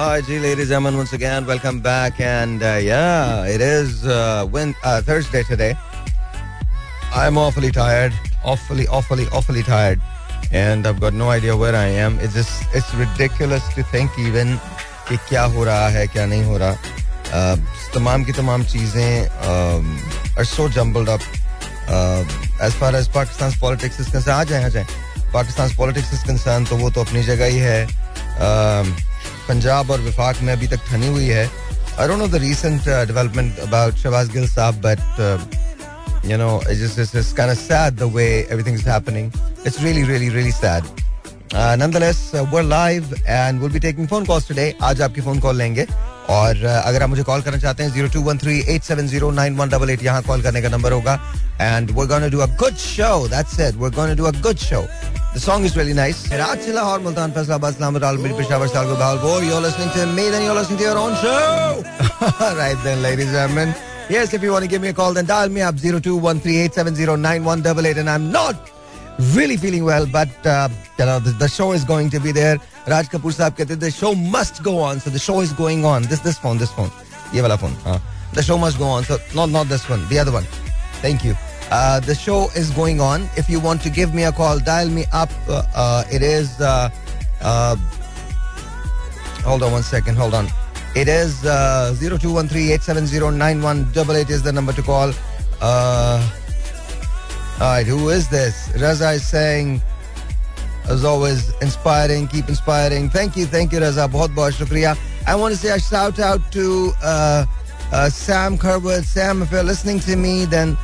Hi, G, ladies and gentlemen, once again, welcome back. And uh, yeah, it is uh, when, uh, Thursday today. I'm awfully tired, awfully, awfully, awfully tired. And I've got no idea where I am. It's just, it's ridiculous to think even कि क्या हो रहा है क्या नहीं हो रहा uh, तमाम की तमाम चीज़ें are so jumbled up uh, as far as Pakistan's politics is concerned आ जाए आ जाए Pakistan's politics is concerned तो वो तो अपनी जगह ही है uh, पंजाब और विफाक में अभी तक ठनी हुई है know the recent uh, development about Shabazz Gill Saab, but uh, you know, it's just it's, it's kind of sad the way everything is happening. It's really, really, really sad. Uh, nonetheless, uh, we're live and we'll be taking phone calls today. आज आपकी phone call लेंगे और uh, अगर आप मुझे call करना चाहते हैं zero two one three eight seven zero nine one double eight यहाँ कॉल करने का नंबर होगा and to do a good show. That's it. We're going to do a good show. The song is really nice. Raat chila Lahore, Multan, Faisalabad, Islamabad, Albir, Peshawar, bahal Bahawalpur. You're listening to me, then you're listening to your own show. right then, ladies and gentlemen. Yes, if you want to give me a call, then dial me up 02138709188. And I'm not really feeling well, but uh, you know, the, the, show is going to be there. Raj Kapoor saab kehte, the show must go on. So the show is going on. This this phone, this phone. Ye wala phone. The show must go on. So not not this one, the other one. Thank you. Uh, the show is going on. If you want to give me a call, dial me up. Uh, uh, it is. Hold on one second. Hold on. It is uh, 0213-870-9188 is the number to call. All right, who is this? Raza is saying, as always, inspiring, keep inspiring. Thank you, thank you, Raza. Bahut bahut shukriya. I want to say a shout out to uh, uh, Sam Kerwood. Sam, if you're listening to me, then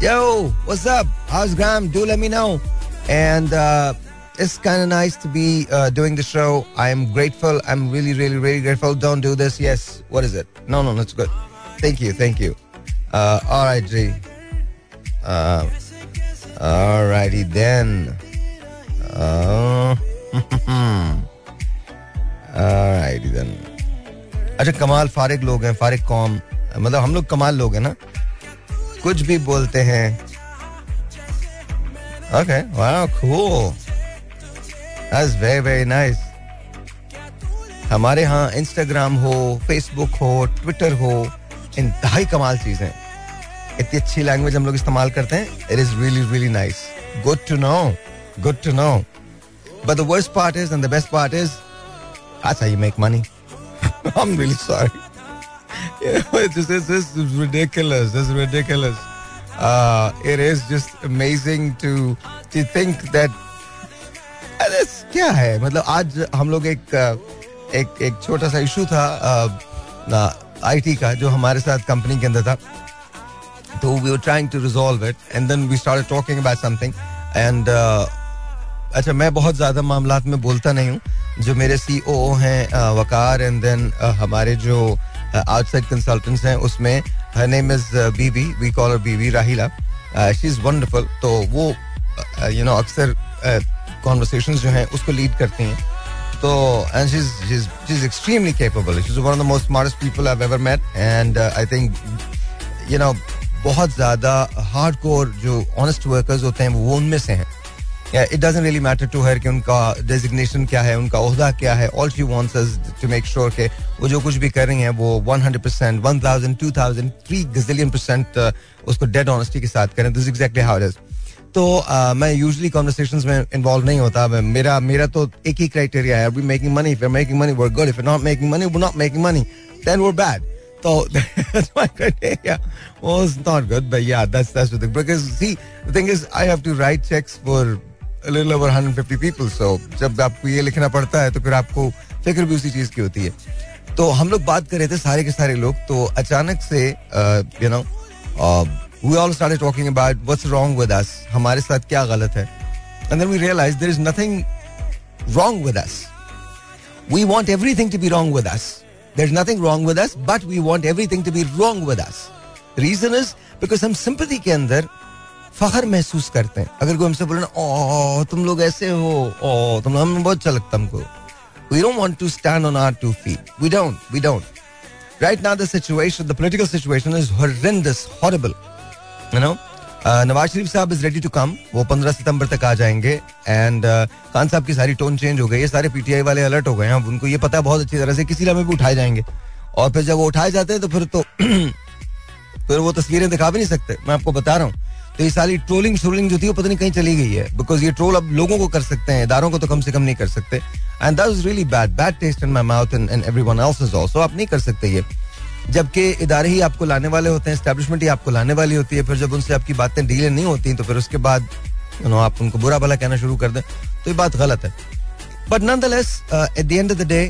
yo, what's up? How's Graham? Do let me know. And uh, it's kind of nice to be uh, doing the show. I'm grateful. I'm really, really, really grateful. Don't do this. Yes. What is it? No, no, that's good. Thank you. Thank you. Uh, all right, G. Uh, all righty then. Uh, all righty then. अच्छा कमाल फारिग लोग हैं फारिग कौम मतलब हम लोग कमाल लोग हैं ना कुछ भी बोलते हैं। ओके वाह cool. That's very very nice. हमारे यहाँ इंस्टाग्राम हो फेसबुक हो ट्विटर हो इंतहाई कमाल चीज़ें इतनी अच्छी लैंग्वेज हम लोग इस्तेमाल करते हैं। It is really really nice good to know good to know but the worst part is and the best part is that's how you make money. I'm really sorry. This is this is ridiculous. This is ridiculous. Uh, it is just amazing to to think that क्या है मतलब आज हम लोग एक एक एक छोटा सा इशू था आईटी का जो हमारे साथ कंपनी के अंदर था तो we trying to resolve it and then we started talking about something and अच्छा मैं बहुत ज़्यादा मामला में बोलता नहीं हूँ जो मेरे सी ओ हैं वकार एंड देन हमारे जो आउटसाइड कंसल्टेंट्स हैं, उसमें her name is Bibi we call Bibi Rahila she is wonderful तो वो यू नो अक्सर कॉन्वर्सेशन जो हैं, उसको लीड करती हैं। तो and she is she is extremely capable she is one of the most smartest people I ever met and I think you know बहुत ज़्यादा हार्ड कोर जो ऑनेस्ट वर्कर्स होते हैं, वो उनमें से हैं। It doesn't really matter to her कि उनका डेजिग्नेशन क्या है उनका ओहदा क्या है। All she wants us to make sure के वो जो कुछ भी कर रही हैं वो 100 percent one thousand two thousand three gazillion percent उसको डेड ऑनेस्टी के साथ करें। This exactly how it is तो uh, मैं यूजली कॉन्वर्सेशन में इन्वॉल्व नहीं होता मेरा मेरा तो एक ही क्राइटेरिया है। We making money if making money we're good if not making money we're not making money then we're bad So that's my criteria. Was not good, but yeah, that's that's the thing. Because see, the thing is, I have to write checks for a लिखना पड़ता है तो फिर आपको फ़िक्र भी उसी चीज़ की होती है। तो हम लोग बात कर रहे थे सारे के सारे लोग तो अचानक से you know we all start talking about what's wrong with us हमारे साथ क्या गलत है। And we realise there is nothing wrong with us we want every to be wrong with us there is nothing wrong with us but we want every to be wrong with us reason is because हम sympathy के अंदर फखर महसूस करते हैं। अगर कोई हमसे बोले ना ओ तुम लोग ऐसे हो ओ तुम हमें बहुत अच्छा लगता हमको। We don't want to stand on our two feet. We don't we don't. Right now, the situation, the political situation is horrendous, horrible. You know Nawaz Sharif साहब इज़ रेडी टू कम वो पंद्रह सितंबर तक आ जाएँगे। एंड खान साहब की सारी टोन चेंज हो गई है। सारे पीटीआई वाले अलर्ट हो गए हैं। उनको ये पता है बहुत अच्छी तरह से किसी लम्हे भी उठाए जाएँगे। और फिर जब वो उठाए जाते हैं तो फिर तो फिर वो तस्वीरें दिखा भी नहीं सकते। मैं आपको बता रहा हूँ तो ये सारी ट्रोलिंग श्रोलिंग जो थी वो पता नहीं कहीं चली गई है। बिकॉज़ ये ट्रोल अब लोगों को कर सकते हैं इदारों को तो कम से कम नहीं कर सकते। And that was really bad bad taste in my mouth and everyone else is also आप नहीं कर सकते ये। जबकि इदारे ही आपको लाने वाले होते हैं स्टैब्लिशमेंट ही आपको लाने वाली होती है, फिर जब उनसे आपकी बातें डील नहीं होती तो फिर उसके बाद यू नो आप उनको बुरा भला कहना शुरू कर दें तो ये बात गलत है। But nonetheless at the end of the day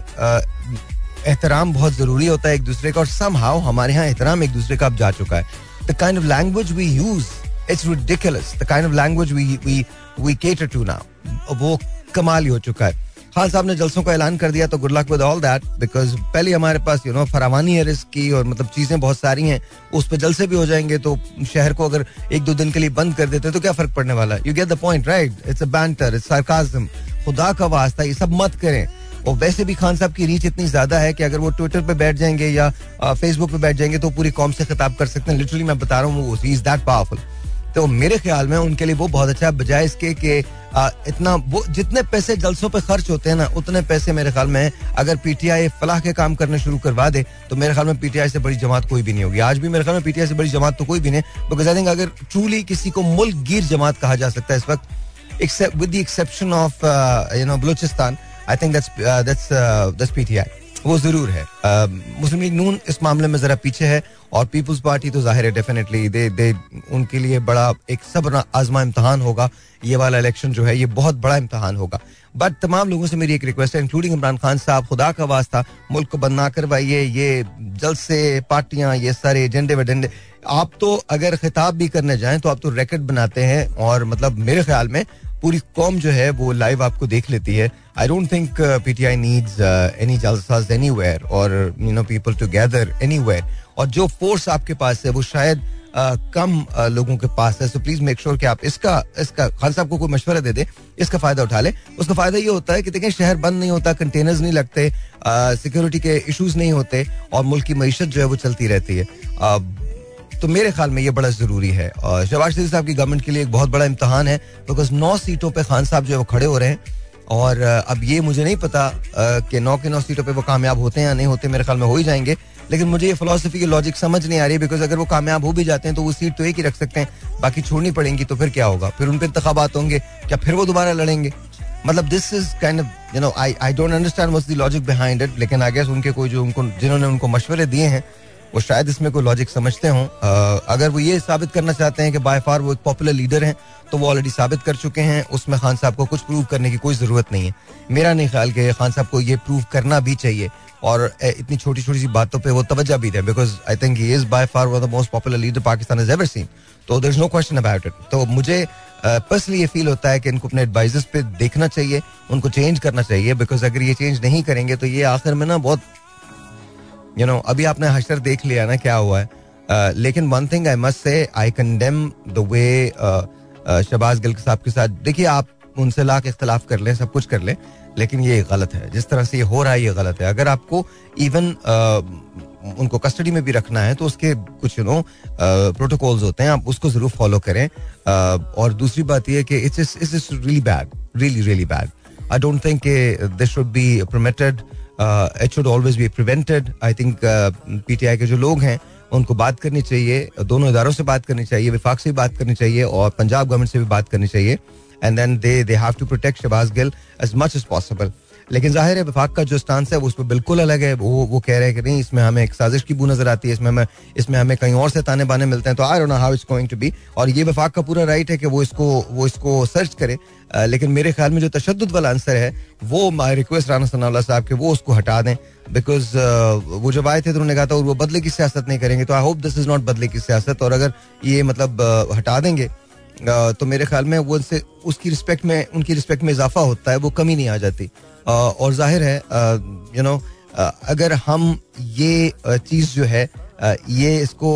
एहतराम बहुत ज़रूरी होता है एक दूसरे का, और सम हाउ हमारे यहाँ एहतराम एक दूसरे का अब जा चुका है। The kind of language we use it's ridiculous the kind of language we we we cater to now वो कमाल ही हो चुका है। खान साहब ने जलसों का ऐलान कर दिया तो good luck with all that because पहले हमारे पास यू नो फरावानी है रिस्क की, और मतलब चीज़ें बहुत सारी हैं, उस पर जलसे भी हो जाएँगे तो शहर को अगर एक दो दिन के लिए बंद कर देते तो क्या फ़र्क पड़ने वाला है? You get the point right it's a banter it's sarcasm खुदा का वास्ता, ये सब मत करें। और वैसे भी खान साहब की रीच इतनी ज़्यादा है कि अगर वो ट्विटर पे बैठ जाएँगे या फेसबुक पे बैठ जाएँगे तो पूरी कौम से खिताब कर सकते हैं। लिटरली मैं बता रहा हूँ वो इज़ दैट पावरफुल तो मेरे ख्याल में उनके लिए वो बहुत अच्छा है, बजाय इसके कि इतना, वो जितने पैसे जलसों पे खर्च होते हैं ना, उतने पैसे मेरे ख्याल में अगर पीटीआई फलाह के काम करने शुरू करवा दे तो मेरे ख्याल में पीटीआई से बड़ी जमात कोई भी नहीं होगी। आज भी मेरे ख्याल में पीटीआई से बड़ी जमात तो कोई भी नहीं बिकॉज़ आई थिंक अगर ट्रूली किसी को मुल्क गिर जमात कहा जा सकता है इस वक्त with the exception of you know Balochistan I think that's that's that's PTI वो ज़रूर है। मुस्लिम लीग नून इस मामले में जरा पीछे है और पीपल्स पार्टी तो ज़ाहिर है डेफिनेटली दे दे, उनके लिए बड़ा एक सब आजमा इम्तहान होगा। ये वाला इलेक्शन जो है, ये बहुत बड़ा इम्तहान होगा। बट तमाम लोगों से मेरी एक रिक्वेस्ट है इंक्लूडिंग इमरान खान साहब, खुदा का वास्ता, मुल्क को बंद ना करवाइए, ये जल्द से पार्टियाँ, ये सारे एजेंडे वेडेंडे आप तो अगर खिताब भी करने जाएँ तो आप तो रिकॉर्ड बनाते हैं और मतलब मेरे ख्याल में पूरी कॉम जो है वो लाइव आपको देख लेती है। I don't think PTI needs any जलसाज anywhere और you know people together anywhere और जो फोर्स आपके पास है वो शायद uh, कम uh, लोगों के पास है। सो प्लीज़ मेक श्योर कि आप इसका इसका खान साहब को कोई मशवरा दे दे इसका फ़ायदा उठा ले। उसका फ़ायदा ये होता है कि देखें शहर बंद नहीं होता कंटेनर्स नहीं लगते सिक्योरिटी uh, के इश्यूज़ नहीं होते और मुल्क की मीशत जो है वो चलती रहती है। तो मेरे ख्याल में ये बड़ा ज़रूरी है। और शहबाज शरीफ साहब की गवर्नमेंट के लिए एक बहुत बड़ा इम्तहान है बिकॉज़ नौ सीटों पे खान साहब जो है वो खड़े हो रहे हैं। और अब ये मुझे नहीं पता कि नौ के नौ सीटों पे वो कामयाब होते हैं या नहीं होते, मेरे ख्याल में हो ही जाएँगे। लेकिन मुझे ये फिलोसफी की लॉजिक समझ नहीं आ रही बिकॉज़ अगर वो कामयाब हो भी जाते हैं तो वो सीट तो एक ही रख सकते हैं, बाकी छोड़नी पड़ेंगी तो फिर क्या होगा? फिर उन पर इंतबात होंगे, क्या फिर वो दोबारा लड़ेंगे? मतलब this is kind of you know I I don't understand what's the logic behind it लेकिन आई गेस उनके कोई जो, उनको, जिन्होंने उनको मशवरे दिए हैं वो शायद इसमें कोई लॉजिक समझते हों। अगर वो ये साबित करना चाहते हैं कि बाय फार वो एक पॉपुलर लीडर हैं तो वो ऑलरेडी साबित कर चुके हैं। उसमें खान साहब को कुछ प्रूव करने की कोई ज़रूरत नहीं है। मेरा नहीं ख्याल कि खान साहब को ये प्रूव करना भी चाहिए। और इतनी छोटी छोटी सी बातों पे वो तवज्जो भी दें because I think he is by far the most popular leader Pakistan is ever seen तो there is no question about it तो मुझे पर्सनली ये फील होता है कि इनको अपने एडवाइजर्स पे देखना चाहिए, उनको चेंज करना चाहिए बिकॉज़ अगर ये चेंज नहीं करेंगे तो ये आखिर में ना बहुत यू नो अभी आपने हशर देख लिया ना क्या हुआ है? uh, लेकिन one thing I must say I condemn the way Shahbaz Gill sahab के साथ देखिए आप उनसे लाख इख्तलाफ कर लें सब कुछ कर लें लेकिन ये गलत है। जिस तरह से ये हो रहा है ये गलत है। अगर आपको इवन उनको कस्टडी में भी रखना है तो उसके कुछ यू नो प्रोटोकॉल्स होते हैं आप उसको ज़रूर फॉलो करें। uh, और दूसरी बात यह कि it's it's really bad really really bad I don't think this should be permitted it should always be prevented I think PTI के जो लोग हैं, उनको बात करनी चाहिए, दोनों इदारों से बात करनी चाहिए, विफाक से भी बात करनी चाहिए और पंजाब गवर्नमेंट से भी बात करनी चाहिए. And then they they have to protect Shahbaz Gill as much as possible लेकिन ज़ाहिर है, विफाक का जो स्टांस है, वो उस पर बिल्कुल अलग है। वो वो कह रहे हैं कि नहीं, इसमें हमें एक साजिश की बू नज़र आती है, इसमें हमें इसमें हमें कहीं और से ताने बाने मिलते हैं तो I how it's going to be और ये विफाक का पूरा राइट है कि वो इसको वो इसको सर्च करे। लेकिन मेरे ख्याल में जो तशद वाला आंसर है, वो माई रिक्वेस्ट राना सना साहब के, वो उसको हटा दें। बिकॉज़ वो जब आए थे तो उन्होंने कहा था वो बदले की सियासत नहीं करेंगे। तो I hope this is not बदले की सियासत। और अगर ये मतलब हटा देंगे तो मेरे ख्याल में वो उनसे, उसकी रिस्पेक्ट में, उनकी रिस्पेक्ट में इजाफा होता है, वो कमी नहीं आ जाती। और ज़ाहिर है यू नो अगर हम ये चीज़ जो है ये इसको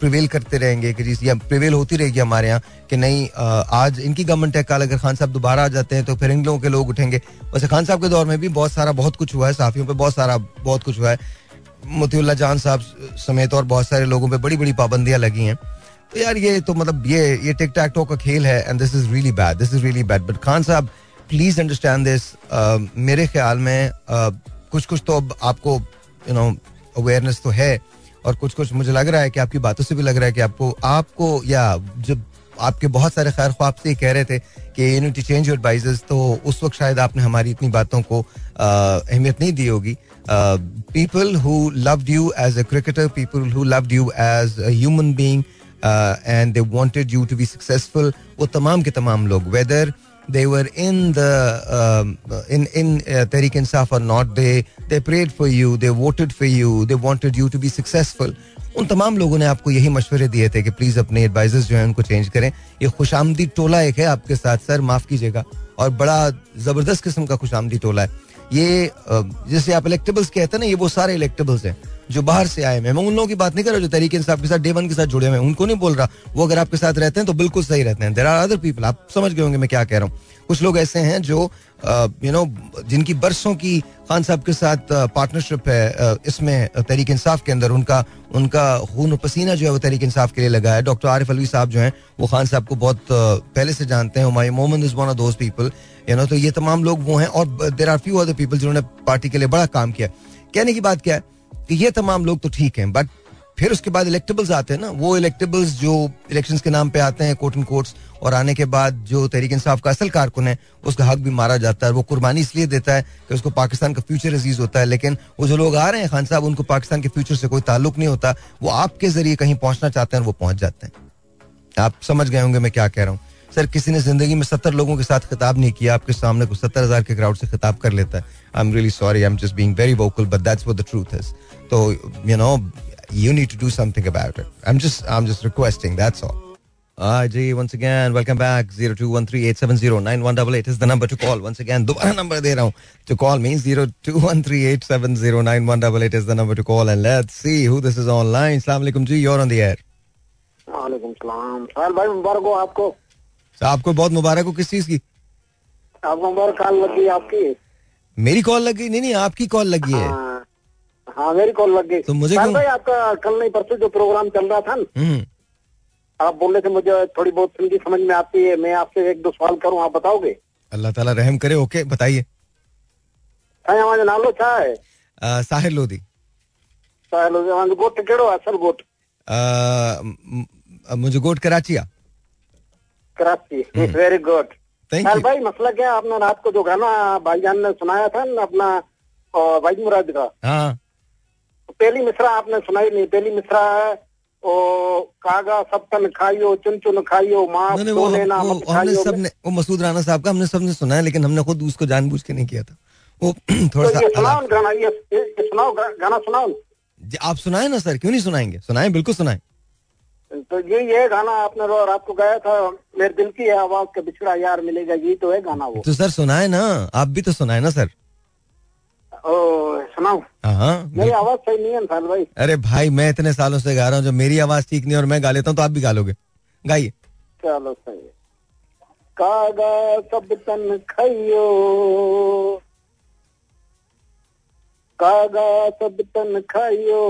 प्रिवेल करते रहेंगे कि या प्रिवेल होती रहेगी हमारे यहाँ कि नहीं आज इनकी गवर्नमेंट है, कल अगर खान साहब दोबारा आ जाते हैं तो फिर इन लोगों के लोग उठेंगे। वैसे खान साहब के दौर में भी बहुत सारा, बहुत कुछ हुआ है, साफियों पे बहुत सारा, बहुत कुछ हुआ है। मोतीउल्ला जान साहब समेत और बहुत सारे लोगों पर बड़ी बड़ी पाबंदियाँ लगी हैं। तो यार ये तो मतलब ये ये टिक टैक का खेल है and this is really bad this is really bad but Khan sahab please understand this मेरे ख्याल में uh, कुछ कुछ तो अब आपको यू नो अवेयरनेस तो है और कुछ कुछ मुझे लग रहा है कि आपकी बातों से भी लग रहा है कि आपको आपको या जब आपके बहुत सारे खैर ख्वाब से कह रहे थे कि you to change your advisers तो उस वक्त शायद आपने हमारी इतनी बातों को अहमियत नहीं दी होगी। People who loved you as a cricketer people who loved you as a human and they wanted you to be successful वो तमाम के तमाम लोग whether they were in the um, in in uh, Tariq Insaf or not they they prayed for you they voted for you they wanted you to be successful. उन तमाम लोगों ने आपको यही मशवरे दिए थे कि प्लीज़ अपने एडवाइजर्स जो है उनको चेंज करें। ये खुशामदी टोला एक है आपके साथ सर माफ़ कीजिएगा। और बड़ा ज़बरदस्त किस्म का खुशामदी टोला है। ये जैसे आप इलेक्टेबल्स कहते हैं ना ये वो सारे इलेक्टेबल्स हैं। जो बाहर से आए हैं। मैं उन लोगों की बात नहीं कर रहा जो तरीके इंसाफ के साथ, डे वन के साथ जुड़े हुए हैं। उनको नहीं बोल रहा। वो अगर आपके साथ रहते हैं तो बिल्कुल सही रहते हैं। देर आर अदर पीपल आप समझ गए होंगे मैं क्या कह रहा हूँ। कुछ लोग ऐसे हैं जो यू नो जिनकी बरसों की खान साहब के साथ पार्टनरशिप है इसमें तहरीक इंसाफ के अंदर उनका उनका खून पसीना जो है वो तहरीक इंसाफ के लिए लगा है। डॉक्टर आरिफ अलवी साहब जो हैं, वो खान साहब को बहुत पहले से जानते हैं। Humayun Mohammad of those people you know तो ये तमाम लोग वो हैं और there are few other people जिन्होंने पार्टी के लिए बड़ा काम किया। कहने की बात क्या है? कि ये तमाम लोग तो ठीक हैं बट फिर उसके बाद इलेक्टेबल्स आते हैं ना, वो इलेक्टेबल्स जो इलेक्शन के नाम पे आते हैं कोर्ट एंड कोर्ट्स और आने के बाद जो तहरीक इंसाफ का असल कारकुन है, उसका हक भी मारा जाता है, वो कुर्बानी इसलिए देता है कि उसको पाकिस्तान का फ्यूचर अज़ीज़ होता है, लेकिन वो जो लोग आ रहे हैं, खान साहब, उनको पाकिस्तान के फ्यूचर से कोई ताल्लुक नहीं होता, वो आपके ज़रिए कहीं पहुँचना चाहते हैं और वो पहुँच जाते हैं। आप समझ गए होंगे मैं क्या कह रहा हूँ। सर, किसी ने ज़िंदगी में सत्तर लोगों के साथ खिताब नहीं किया, आपके सामने को सत्तर हज़ार के क्राउड से खिताब कर लेता है। I am really sorry I am just being very vocal but that's the truth is तो you know you need to do something about it I am just I am just requesting that's all ji once again welcome back zero two one three eight seven zero nine one double eight is the number to call once again दोबारा number दे रहा हूँ to call mean zero is the number to call and let's see who this is online सलाम जी your on the air वालेकुम सलाम sir भाई मुबारक हो आपको आपको बहुत मुबारक हो किस चीज़ की? आपको मुबारक कॉल लगी आपकी। मेरी कॉल लगी? नहीं नहीं आपकी कॉल लगी है। हाँ, हाँ मेरी कॉल लग। गई तो मुझे क्यों- भाई आपका कल नहीं परसों जो प्रोग्राम चल रहा था ना हम्म, आप बोल रहे थे मुझे थोड़ी बहुत हिंदी समझ में आती है मैं आपसे एक दो सवाल करूँ आप बताओगे? अल्लाह ताला रहम करे ओके बताइए। हमारे नालो छा है। अ, साहिर लोधी। साहिल हमारे गोट केड़ो असल गोट। म- मुझे गोट कराची आ। कराची वेरी गुड यू भाई मसला क्या आपने रात को जो गाना भाईजान ने सुनाया था ना अपना भाई मुराद का हाँ पहली मिसरा आपने सुनाई नहीं पहली मिसरा है ओ कागा सब तन खाइयो चुन चुन खाइयो माँ वो, मत हमने खाइयो सबने वो मसूद राना साहब का हमने सबने सुना है लेकिन हमने खुद उसको जानबूझ के नहीं किया था। वो थोड़ा तो सा सुनाओ गाना ये सुनाओ गाना सुनाओ। आप सुनाए ना सर? क्यों नहीं सुनाएँगे? सुनाए बिल्कुल सुनाए। तो ये ये गाना आपने रो रात को गाया था मेरे दिल की आवाज़ के बिछड़ा यार मिलेगा ये तो है गाना वो। तो सर सुनाए ना आप भी तो सुनाए ना सर। ओ सुनाओ हाँ हाँ मेरी आवाज़ सही नहीं है साल भाई। अरे भाई मैं इतने सालों से गा रहा हूँ जब मेरी आवाज़ ठीक नहीं और मैं गा लेता हूँ तो आप भी गा लोगे। गाइए। चलो सही कागा सब तन खाइयो। कागा सब तन खाइयो।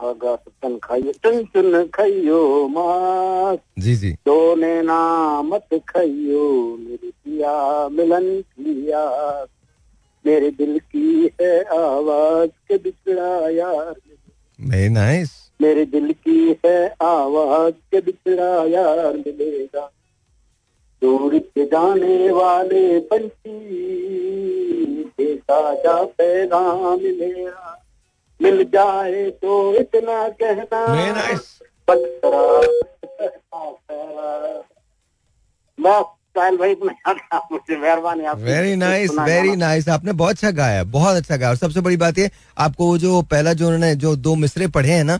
कागा सब तन खाइयो चुन चुन खाइयो मास। जी जी। सोने ना मत खाइयो मेरी पिया मिलन पिया मेरे दिल की है आवाज़ के बिछड़ा यार। वेरी नाइस मेरे दिल की है आवाज़ के बिछड़ा यार मिलेगा। दूर से जाने वाले पंछी देखा जा पैगाम मेरा। मिल जाए तो इतना कहना। वेरी नाइस वेरी नाइस आपने बहुत अच्छा गाया बहुत अच्छा गाया और सबसे बड़ी बात ये आपको वो जो पहला जो उन्होंने जो दो मिसरे पढ़े हैं ना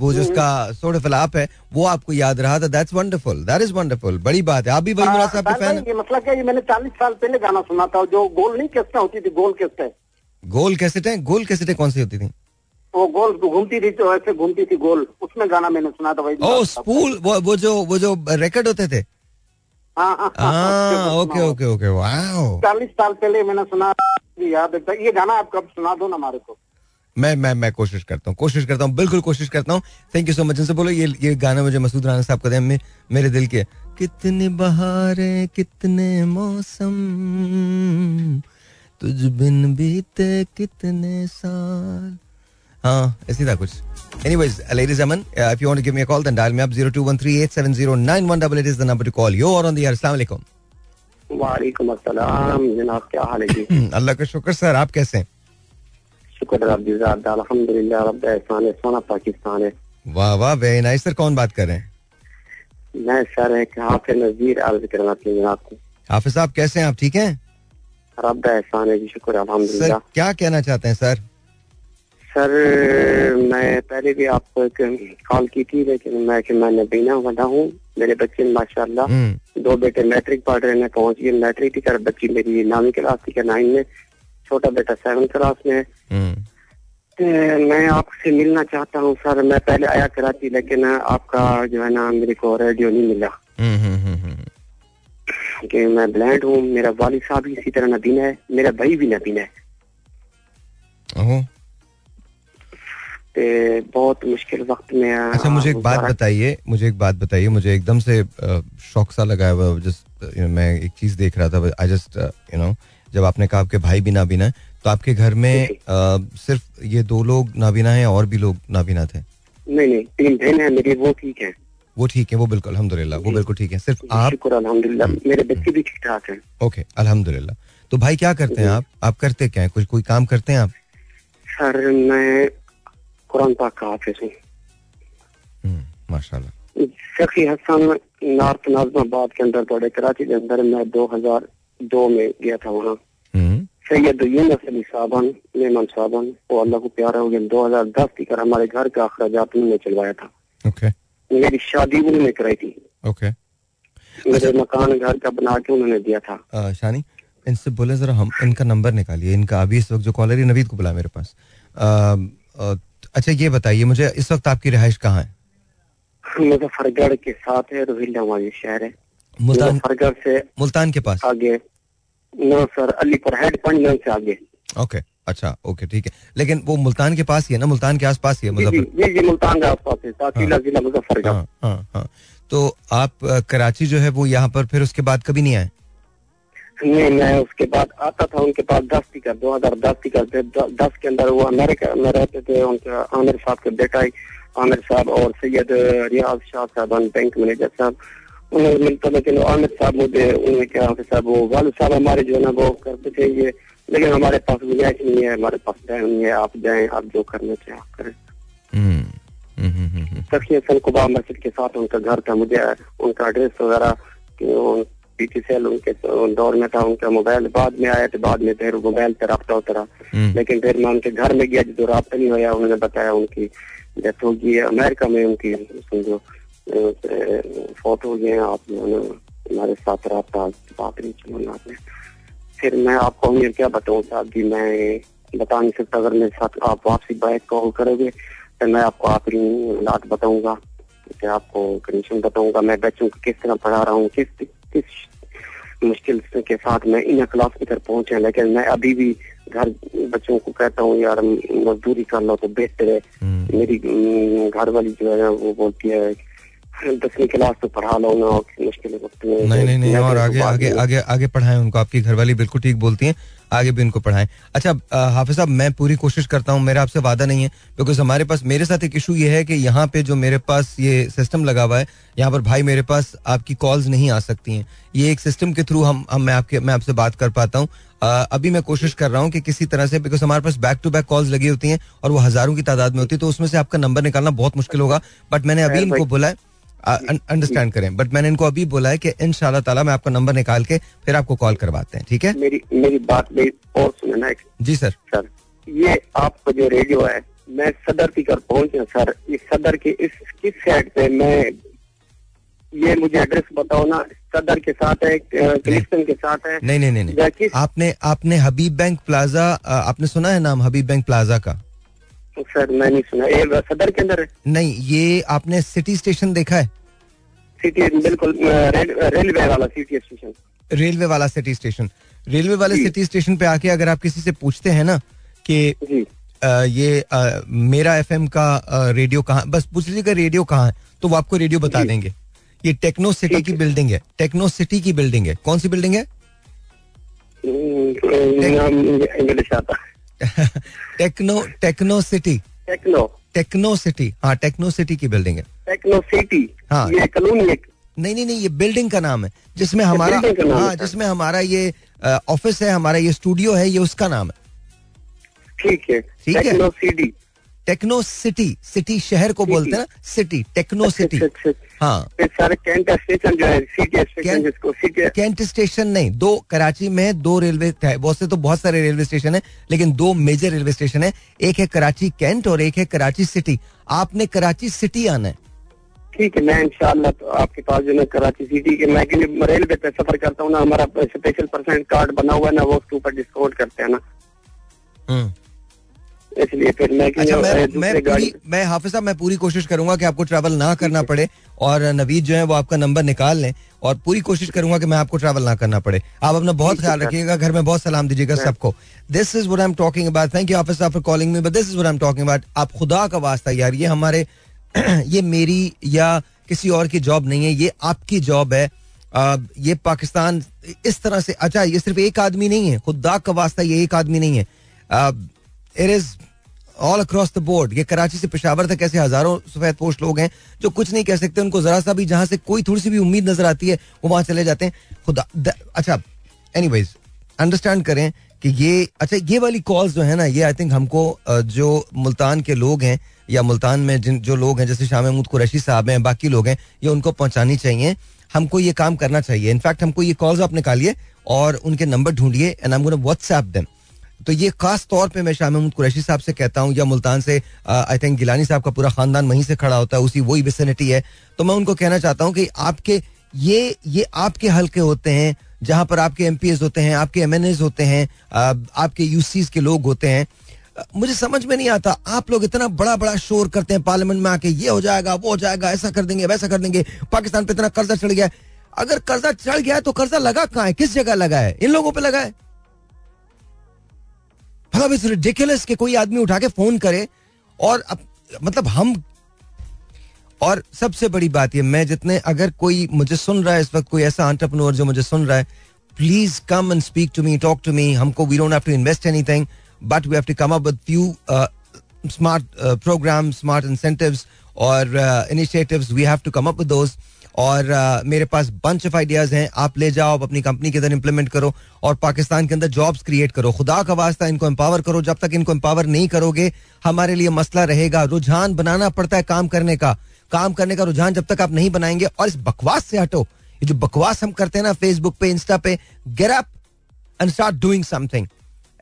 वो जो उसका सोड फलाप है वो आपको याद रहा था। That's wonderful that is wonderful बड़ी बात है। आप भी वही मुराद साहब के फ़ैन हैं। क्या ये मैंने चालीस साल पहले गाना सुना था जो गोल नहीं किस्तें होती थी गोल किस्तें। गोल कैसेटें गोल कैसेटें कौन सी होती थी? वो गोल घूमती थी तो ऐसे घूमती थी गोल। उसमें गाना मैंने सुना था भाई ओ स्पूल वो वो जो वो जो रिकॉर्ड होते थे? हाँ हाँ हाँ ओके ओके ओके वाओ। चालीस साल पहले मैंने सुना याद है। ये गाना आप कब सुना दो ना हमारे को? मैं मैं मैं कोशिश करता हूँ कोशिश करता हूँ बिल्कुल कोशिश करता हूँ। थैंक यू सो मच इनसे बोलो। ये ये गाना मुझे मसूद राना साहब का मे, मेरे दिल के कितने बहारे कितने मौसम तुझ बिन बीते कितने साल। हाँ ऐसी था कुछ। Anyways, ladies and gentlemen, uh, if you want to give me a call, then dial me up 0213870918 is the number to call. You're on the air. Assalamu alaikum. वालेकुम अस्सलाम। जनाब क्या हाल है जी? अल्लाह का शुक्र सर आप कैसे हैं? शुक्र रब्बी ज़ात। अल्हम्दुलिल्लाह रब्ब एहसान है सोना पाकिस्तान है। वाह वाह वेरी नाइस सर कौन बात कर रहे हैं? मैं सर एक हाफिज नजीर अर्ज़ करना चाहिए जनाब को। हाफिज साहब कैसे हैं? आप ठीक हैं? रब्ब एहसान है जी शुक्र सर क्या कहना चाहते हैं सर? सर मैं पहले भी आपको एक कॉल की थी लेकिन मैं कि मैं नबीना वाला हूँ मेरे बच्चे माशाल्लाह। हम्म, दो बेटे मैट्रिक पढ़ रहे हैं पहुँच गए मैट्रिक की तरफ़ बच्ची मेरी नौवीं क्लास थी नाइन में। छोटा बेटा सेवन क्लास में है। हम्म, मैं आपसे मिलना चाहता हूँ सर मैं पहले आया कराची लेकिन आपका जो है ना मेरे को रेडियो नहीं मिला। कि मैं ब्लैंड हूँ मेरा वालिद साहब भी इसी तरह नबीना है मेरा भाई भी नबीना है। बहुत मुश्किल वक्त में अच्छा मुझे एक बात बताइए मुझे एक बात बताइए मुझे एकदम से शौक सा लगा हुआ जस्ट मैं एक चीज़ देख रहा था आई जस्ट यू नो जब आपने कहा आपके भाई भी नाबीना है तो आपके घर में। अ, सिर्फ़ ये दो लोग नाबीना हैं और भी लोग नाबीना थे? नहीं नहीं तीन बहन है मेरी वो ठीक है। वो ठीक है वो बिल्कुल अल्हम्दुलिल्लाह वो बिल्कुल ठीक है। सिर्फ़ आप शुक्र हम्म, मेरे बच्चे भी ठीक ठाक हैं। ओके अल्हम्दुलिल्लाह। तो भाई क्या करते हैं आप? आप करते क्या है? कुछ कोई काम करते हैं आप? सर मैं कुरान पाक का हाफिज हूँ। हम्म, माशाल्लाह। सखी हसन नॉर्थ नाजमाबाद के अंदर पड़े कराची के अंदर मैं 2002 में गया था वहाँ। हम्म, सैयद यूनस अली साहबन मेमन साहबन वो अल्लाह को प्यारा हो गया 2010 की कर हमारे घर का अखराजात उन्होंने चलवाया था। ओके। मेरी शादी उन्होंने कराई थी। ओके मेरे मकान घर का बना के उन्होंने दिया था। शानी इनसे बोले जरा हम इनका नंबर निकालिए। इनका अभी इस वक्त जो कॉलर है नवीद को बुला मेरे पास। अच्छा ये बताइए मुझे इस वक्त आपकी रिहाइश कहाँ है? मुजफ्फरगढ़ के साथ है रोहिल्ला हमारी शहर है। मुजफ्फरगढ़ से मुल्तान के पास? आगे। No sir Alipur head Panjan से आगे। ओके अच्छा ओके ठीक है। लेकिन वो मुल्तान के पास ही है ना? मुल्तान के आसपास ही है मुजफ्फर जी जी मुल्तान के आसपास है जिला मुजफ्फरगढ़। हाँ हाँ हाँ। तो आप कराची जो है वो यहाँ पर फिर उसके बाद कभी नहीं आए? नहीं मैं उसके बाद आता था उनके पास दस टिकट दो हज़ार दस टिकट थे दस के अंदर वो अमेरिका में रहते थे उनके आमिर साहब के बेटा ही आमिर साहब और सैयद रियाज शाह साहब बैंक मैनेजर साहब। उन्हें मिलता लेकिन आमिर साहब मुझे उन्होंने क्या साहब वो वाल साहब हमारे जो है ना वो करते थे ये लेकिन हमारे पास गुंजाइश नहीं है हमारे पास टाइम नहीं है। आप जाएँ आप जो करना चाहे आप करें। हम्म, हम्म, हम्म। सखी मस्जिद के साथ उनका घर था मुझे उनका एड्रेस वगैरह पीटीसीएल उनके दौर में था उनका मोबाइल बाद में आया तो बाद में फिर मोबाइल पे रहा उतरा। हम्म, लेकिन फिर मैं उनके घर में गया जो रहा नहीं हुआ उन्होंने बताया उनकी डेथ हो गई है। अमेरिका में उनकी समझो फ़ोटो हो गए आप हमारे साथ रहा बात नहीं चलो आपने। फिर मैं आपको ये क्या बताऊँ साहब जी मैं बता नहीं सकता। अगर मेरे साथ आप वापसी बाइक कॉल करोगे तो मैं आपको आखिरी हालात बताऊँगा कि आपको कंडीशन बताऊँगा। मैं बच्चों को किस तरह पढ़ा रहा हूँ किस किस मुश्किल के साथ मैं इन क्लास की तरफ़ पहुँचे लेकिन मैं अभी भी घर बच्चों को कहता हूँ यार मजदूरी कर लो तो बेहतर है। हम्म। मेरी घर वाली जो है वो बोलती है दसवीं क्लास तो पढ़ा लो मुश्किल नहीं। नहीं नहीं और तो आगे बाद आगे आगे आगे पढ़ाएँ उनको आपकी घरवाली बिल्कुल ठीक बोलती हैं आगे भी उनको पढ़ाएँ। अच्छा हाफिज साहब मैं पूरी कोशिश करता हूँ मेरा आपसे वादा नहीं है बिकॉज़ हमारे पास मेरे साथ एक इशू ये है कि यहाँ पे जो मेरे पास ये सिस्टम लगा हुआ है यहाँ पर भाई मेरे पास आपकी कॉल्स नहीं आ सकती हैं। ये एक सिस्टम के थ्रू हम हम मैं आपके मैं आपसे बात कर पाता हूँ। अभी मैं कोशिश कर रहा हूँ कि किसी तरह से बिकॉज़ हमारे पास बैक टू बैक कॉल्स लगी होती हैं और वो हज़ारों की तादाद में होती है तो उसमें से आपका नंबर निकालना बहुत मुश्किल होगा बट मैंने अभी इनको भाई। है अंडरस्टैंड करें। बट मैंने इनको अभी बोला है कि इन ताला मैं आपका नंबर निकाल के फिर आपको कॉल करवाते हैं ठीक है? मेरी मेरी बात मेरी और सुने ना एक। जी सर सर ये आपका जो रेडियो है मैं सदर की कर पहुँचे सर इस सदर के इस किस साइड पे मैं ये मुझे एड्रेस बताओ ना। सदर के साथ है क्लिफ्टन के साथ है? नहीं नहीं नहीं नहीं। आपने आपने हबीब बैंक प्लाजा आपने सुना है नाम हबीब बैंक प्लाजा का? सर मैं नहीं सुना। ये सदर के अंदर है? नहीं ये आपने सिटी स्टेशन देखा है? सिटी बिल्कुल रेलवे वाला सिटी स्टेशन। रेलवे वाला सिटी स्टेशन। रेलवे वाले सिटी स्टेशन पे आके अगर आप किसी से पूछते हैं ना कि आ, ये आ, मेरा एफएम का आ, रेडियो कहाँ बस पूछ लीजिएगा रेडियो कहाँ है तो वो आपको रेडियो बता देंगे। ये टेक्नो सिटी की बिल्डिंग है। टेक्नो सिटी की बिल्डिंग है। कौन सी बिल्डिंग है? Techno techno city. Techno. Techno city. हाँ टेक्नो सिटी की बिल्डिंग है। Techno city? हाँ। ये कॉलोनी नहीं नहीं नहीं ये बिल्डिंग का नाम है जिसमें हमारा का नाम हाँ जिसमें हमारा ये ऑफ़िस है हमारा ये स्टूडियो है ये उसका नाम है। ठीक है। ठीक है। Techno city. Techno city city शहर को बोलते हैं ना सिटी टेक्नो सिटी। अच्छा, अच्छा, अच्छा। हाँ। सारे कैंट स्टेशन जो है सिटी स्टेशन जिसको सिटी कैंट स्टेशन नहीं दो कराची में दो रेलवे है बहुत से तो बहुत सारे रेलवे स्टेशन है लेकिन दो मेजर रेलवे स्टेशन है एक है कराची कैंट और एक है कराची सिटी। आपने कराची सिटी आना है। ठीक है मैं इंशाल्लाह तो आपके पास जो है कराची सिटी के मैं रेलवे पे सफ़र करता हूँ ना हमारा स्पेशल परसेंट कार्ड बना हुआ है ना वो उसके ऊपर डिस्काउंट करते हैं ना। इसलिए फिर मैं अच्छा मैं मैं पूरी मैं हाफिज साहब मैं पूरी कोशिश करूँगा कि आपको ट्रैवल ना करना पड़े और नवीद जो है वो आपका नंबर निकाल लें और पूरी कोशिश करूँगा कि मैं आपको ट्रैवल ना करना पड़े। आप अपना बहुत ख्याल रखिएगा घर में बहुत सलाम दीजिएगा सबको। This is what I am talking about thank you Hafiz साहब for calling me but this is what I am talking about आप खुदा का वास्ता यार ये हमारे ये मेरी या किसी और की जॉब नहीं है ये आपकी जॉब है। आ, ये पाकिस्तान इस तरह से अच्छा ये सिर्फ़ एक आदमी नहीं है खुदा का वास्ता ये एक आदमी नहीं है। It is all across the board ये कराची से पेशावर तक ऐसे हज़ारों सफ़ेद पोस्ट लोग हैं जो कुछ नहीं कह सकते, उनको जरा सा भी जहाँ से कोई थोड़ी सी भी उम्मीद नज़र आती है, वो वहाँ चले जाते हैं। खुदा, द- अच्छा एनीवेज अंडरस्टैंड करें कि ये अच्छा ये वाली कॉल्स जो है ना, ये आई थिंक हमको जो मुल्तान के लोग हैं या मुल्तान में जिन, जो लोग हैं, जैसे शाह महमूद कुरैशी साहब हैं, बाकी लोग हैं, ये उनको पहुंचानी चाहिए। हमको ये काम करना चाहिए। इनफैक्ट हमको ये कॉल्स आप निकालिए और उनके नंबर ढूंढिए and I am gonna WhatsApp them तो ये खास तौर पे मैं शाह महमूद कुरैशी साहब से कहता हूँ या मुल्तान से आई थिंक गिलानी साहब का पूरा खानदान वहीं से खड़ा होता है, उसी वही विसिनिटी है। तो मैं उनको कहना चाहता हूँ कि आपके, ये ये आपके हल्के होते हैं, जहाँ पर आपके एमपीएस होते हैं, आपके एम होते हैं आपके यूसीज के लोग होते हैं। मुझे समझ में नहीं आता, आप लोग इतना बड़ा बड़ा शोर करते हैं पार्लियामेंट में आके, ये हो जाएगा, वो हो जाएगा, ऐसा कर देंगे, वैसा कर देंगे, पाकिस्तान पे इतना कर्जा चढ़ गया अगर कर्जा चढ़ गया तो कर्जा लगा कहाँ है? किस जगह लगा है? इन लोगों पे लगा है। मतलब इस रिडिकुलस के कोई आदमी उठा के फ़ोन करे और अप, मतलब हम और सबसे बड़ी बात ये मैं जितने अगर कोई मुझे सुन रहा है इस वक्त कोई ऐसा एंटरप्रेन्योर जो मुझे सुन रहा है please come and speak to me talk to me हमको we don't have to invest anything but we have to come up with few smart program smart incentives और initiatives we have to come up with those और मेरे पास bunch of ideas हैं। आप ले जाओ, आप अपनी कंपनी के अंदर इंप्लीमेंट करो और पाकिस्तान के अंदर जॉब्स क्रिएट करो। खुदा का वास्ता इनको एम्पावर करो। जब तक इनको एम्पावर नहीं करोगे, हमारे लिए मसला रहेगा। रुझान बनाना पड़ता है काम करने का। काम करने का रुझान जब तक आप नहीं बनाएँगे और इस बकवास से हटो। ये जो बकवास हम करते हैं ना फेसबुक पे इंस्टा पे get up and start doing something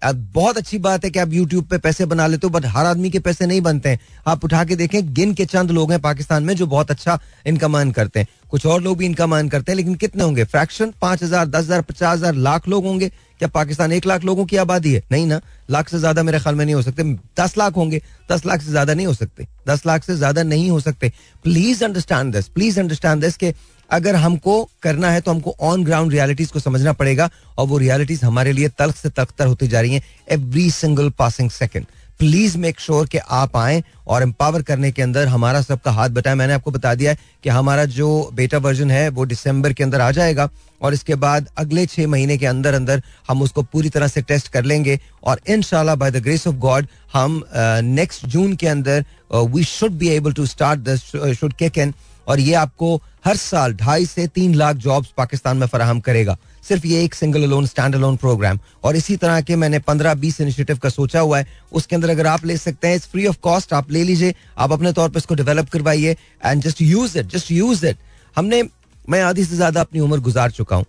अब बहुत अच्छी बात है कि आप यूट्यूब पे पैसे बना लेते हो बट हर आदमी के पैसे नहीं बनते हैं। आप उठा के देखें, गिन के चंद लोग हैं पाकिस्तान में जो बहुत अच्छा इनकम अर्न करते हैं। कुछ और लोग भी इनकम अर्न करते हैं, लेकिन कितने होंगे? फ्रैक्शन पाँच हज़ार, दस हज़ार, पचास हज़ार, लाख लोग होंगे? क्या पाकिस्तान एक लाख लोगों की आबादी है? नहीं ना। लाख से ज़्यादा मेरे ख्याल में नहीं हो सकते। दस लाख होंगे। दस लाख से ज़्यादा नहीं हो सकते। दस लाख से ज़्यादा नहीं हो सकते। Please understand this please understand this के अगर हमको करना है तो हमको ऑन ग्राउंड रियलिटीज को समझना पड़ेगा और वो रियलिटीज हमारे लिए तल्ख से तख्तर होती जा रही हैं every single passing second please make sure कि आप आए और एम्पावर करने के अंदर हमारा सबका हाथ बटाए। मैंने आपको बता दिया है कि हमारा जो बेटा वर्जन है, वो दिसंबर के अंदर आ जाएगा और इसके बाद अगले छह महीने के अंदर अंदर हम उसको पूरी तरह से टेस्ट कर लेंगे और in by the grace of God हम नेक्स्ट जून के अंदर we should be able to start this should kick in और ये आपको हर साल ढाई से तीन लाख जॉब्स पाकिस्तान में फराहम करेगा। सिर्फ़ ये एक single alone stand alone program और इसी तरह के मैंने पंद्रह बीस इनिशिएटिव का सोचा हुआ है। उसके अंदर अगर आप ले सकते हैं फ्री ऑफ़ कॉस्ट आप ले लीजिए। आप अपने तौर पर इसको डेवलप करवाइए and just use it just use it हमने, मैं आधी से ज़्यादा अपनी उम्र गुजार चुका हूँ।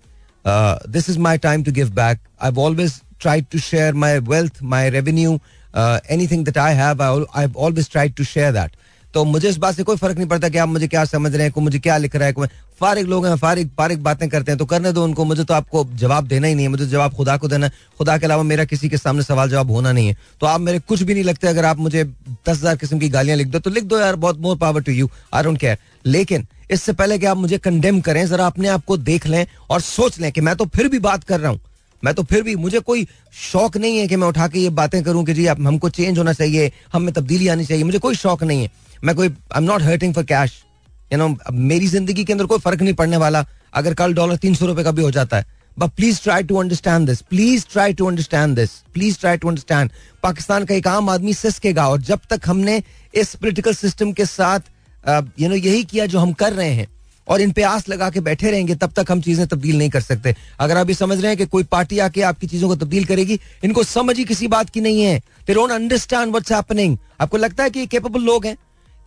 This is my time to give back I always try to share my wealth my revenue anything that I have I always try to share that तो मुझे इस बात से कोई फ़र्क नहीं पड़ता कि आप मुझे क्या समझ रहे हैं को मुझे क्या लिख रहा है फारिग लोग हैं, फारिग फारिग बातें करते हैं तो करने दो उनको। मुझे तो आपको जवाब देना ही नहीं है, मुझे जवाब खुदा को देना खुदा के अलावा मेरा किसी के सामने सवाल जवाब होना नहीं है। तो आप मेरे कुछ भी नहीं लगते, अगर आप मुझे दस हज़ार किस्म की गालियाँ लिख दो तो लिख दो यार, बहुत more power to you I don't care लेकिन इससे पहले कि आप मुझे कंडेम करें, जरा अपने आप को देख लें और सोच लें कि मैं तो फिर भी बात कर रहा हूँ। मैं तो फिर भी, मुझे कोई शौक नहीं है कि मैं उठा के ये बातें करूँ कि जी आप हमको चेंज होना चाहिए, हम में तब्दीली आनी चाहिए, मुझे कोई शौक नहीं है। मैं कोई I am not hurting for cash you know मेरी ज़िंदगी के अंदर कोई फ़र्क नहीं पड़ने वाला। अगर कल डॉलर तीन सौ रुपए का भी हो जाता है। But please try to understand this please try to understand this please try to understand Pakistan का एक आम आदमी सिसकेगा और जब तक हमने इस पोलिटिकल सिस्टम के साथ यू नो यही किया जो हम कर रहे हैं और इन पे आस लगा के बैठे रहेंगे, तब तक हम चीज़ें तब्दील नहीं कर सकते। अगर आप ये समझ रहे हैं कि कोई पार्टी आके आपकी चीज़ों को तब्दील करेगी, इनको समझ ही किसी बात की नहीं है। They don't understand what's happening आपको लगता है कि ये केपेबल लोग हैं?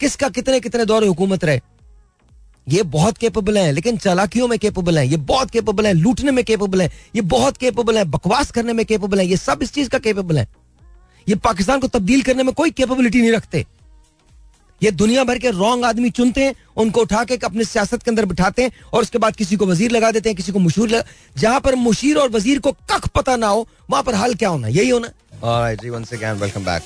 किसका कितने कितने दौरे हुकूमत रहे? ये बहुत केपेबल है, लेकिन चालाकियों में केपेबल है, ये बहुत केपेबल है, लूटने में केपेबल है, ये बहुत केपेबल है, बकवास करने में केपेबल है, ये सब इस चीज़ का केपेबल है। ये पाकिस्तान को तब्दील करने में कोई केपेबिलिटी नहीं रखते। ये दुनिया भर के रॉन्ग आदमी चुनते हैं, उनको उठा के अपने सियासत के अंदर बिठाते हैं और उसके बाद किसी को वज़ीर लगा देते हैं, किसी को मुशीर जहाँ पर मुशीर और वज़ीर को कख पता ना हो, वहाँ पर हाल क्या होना यही होना।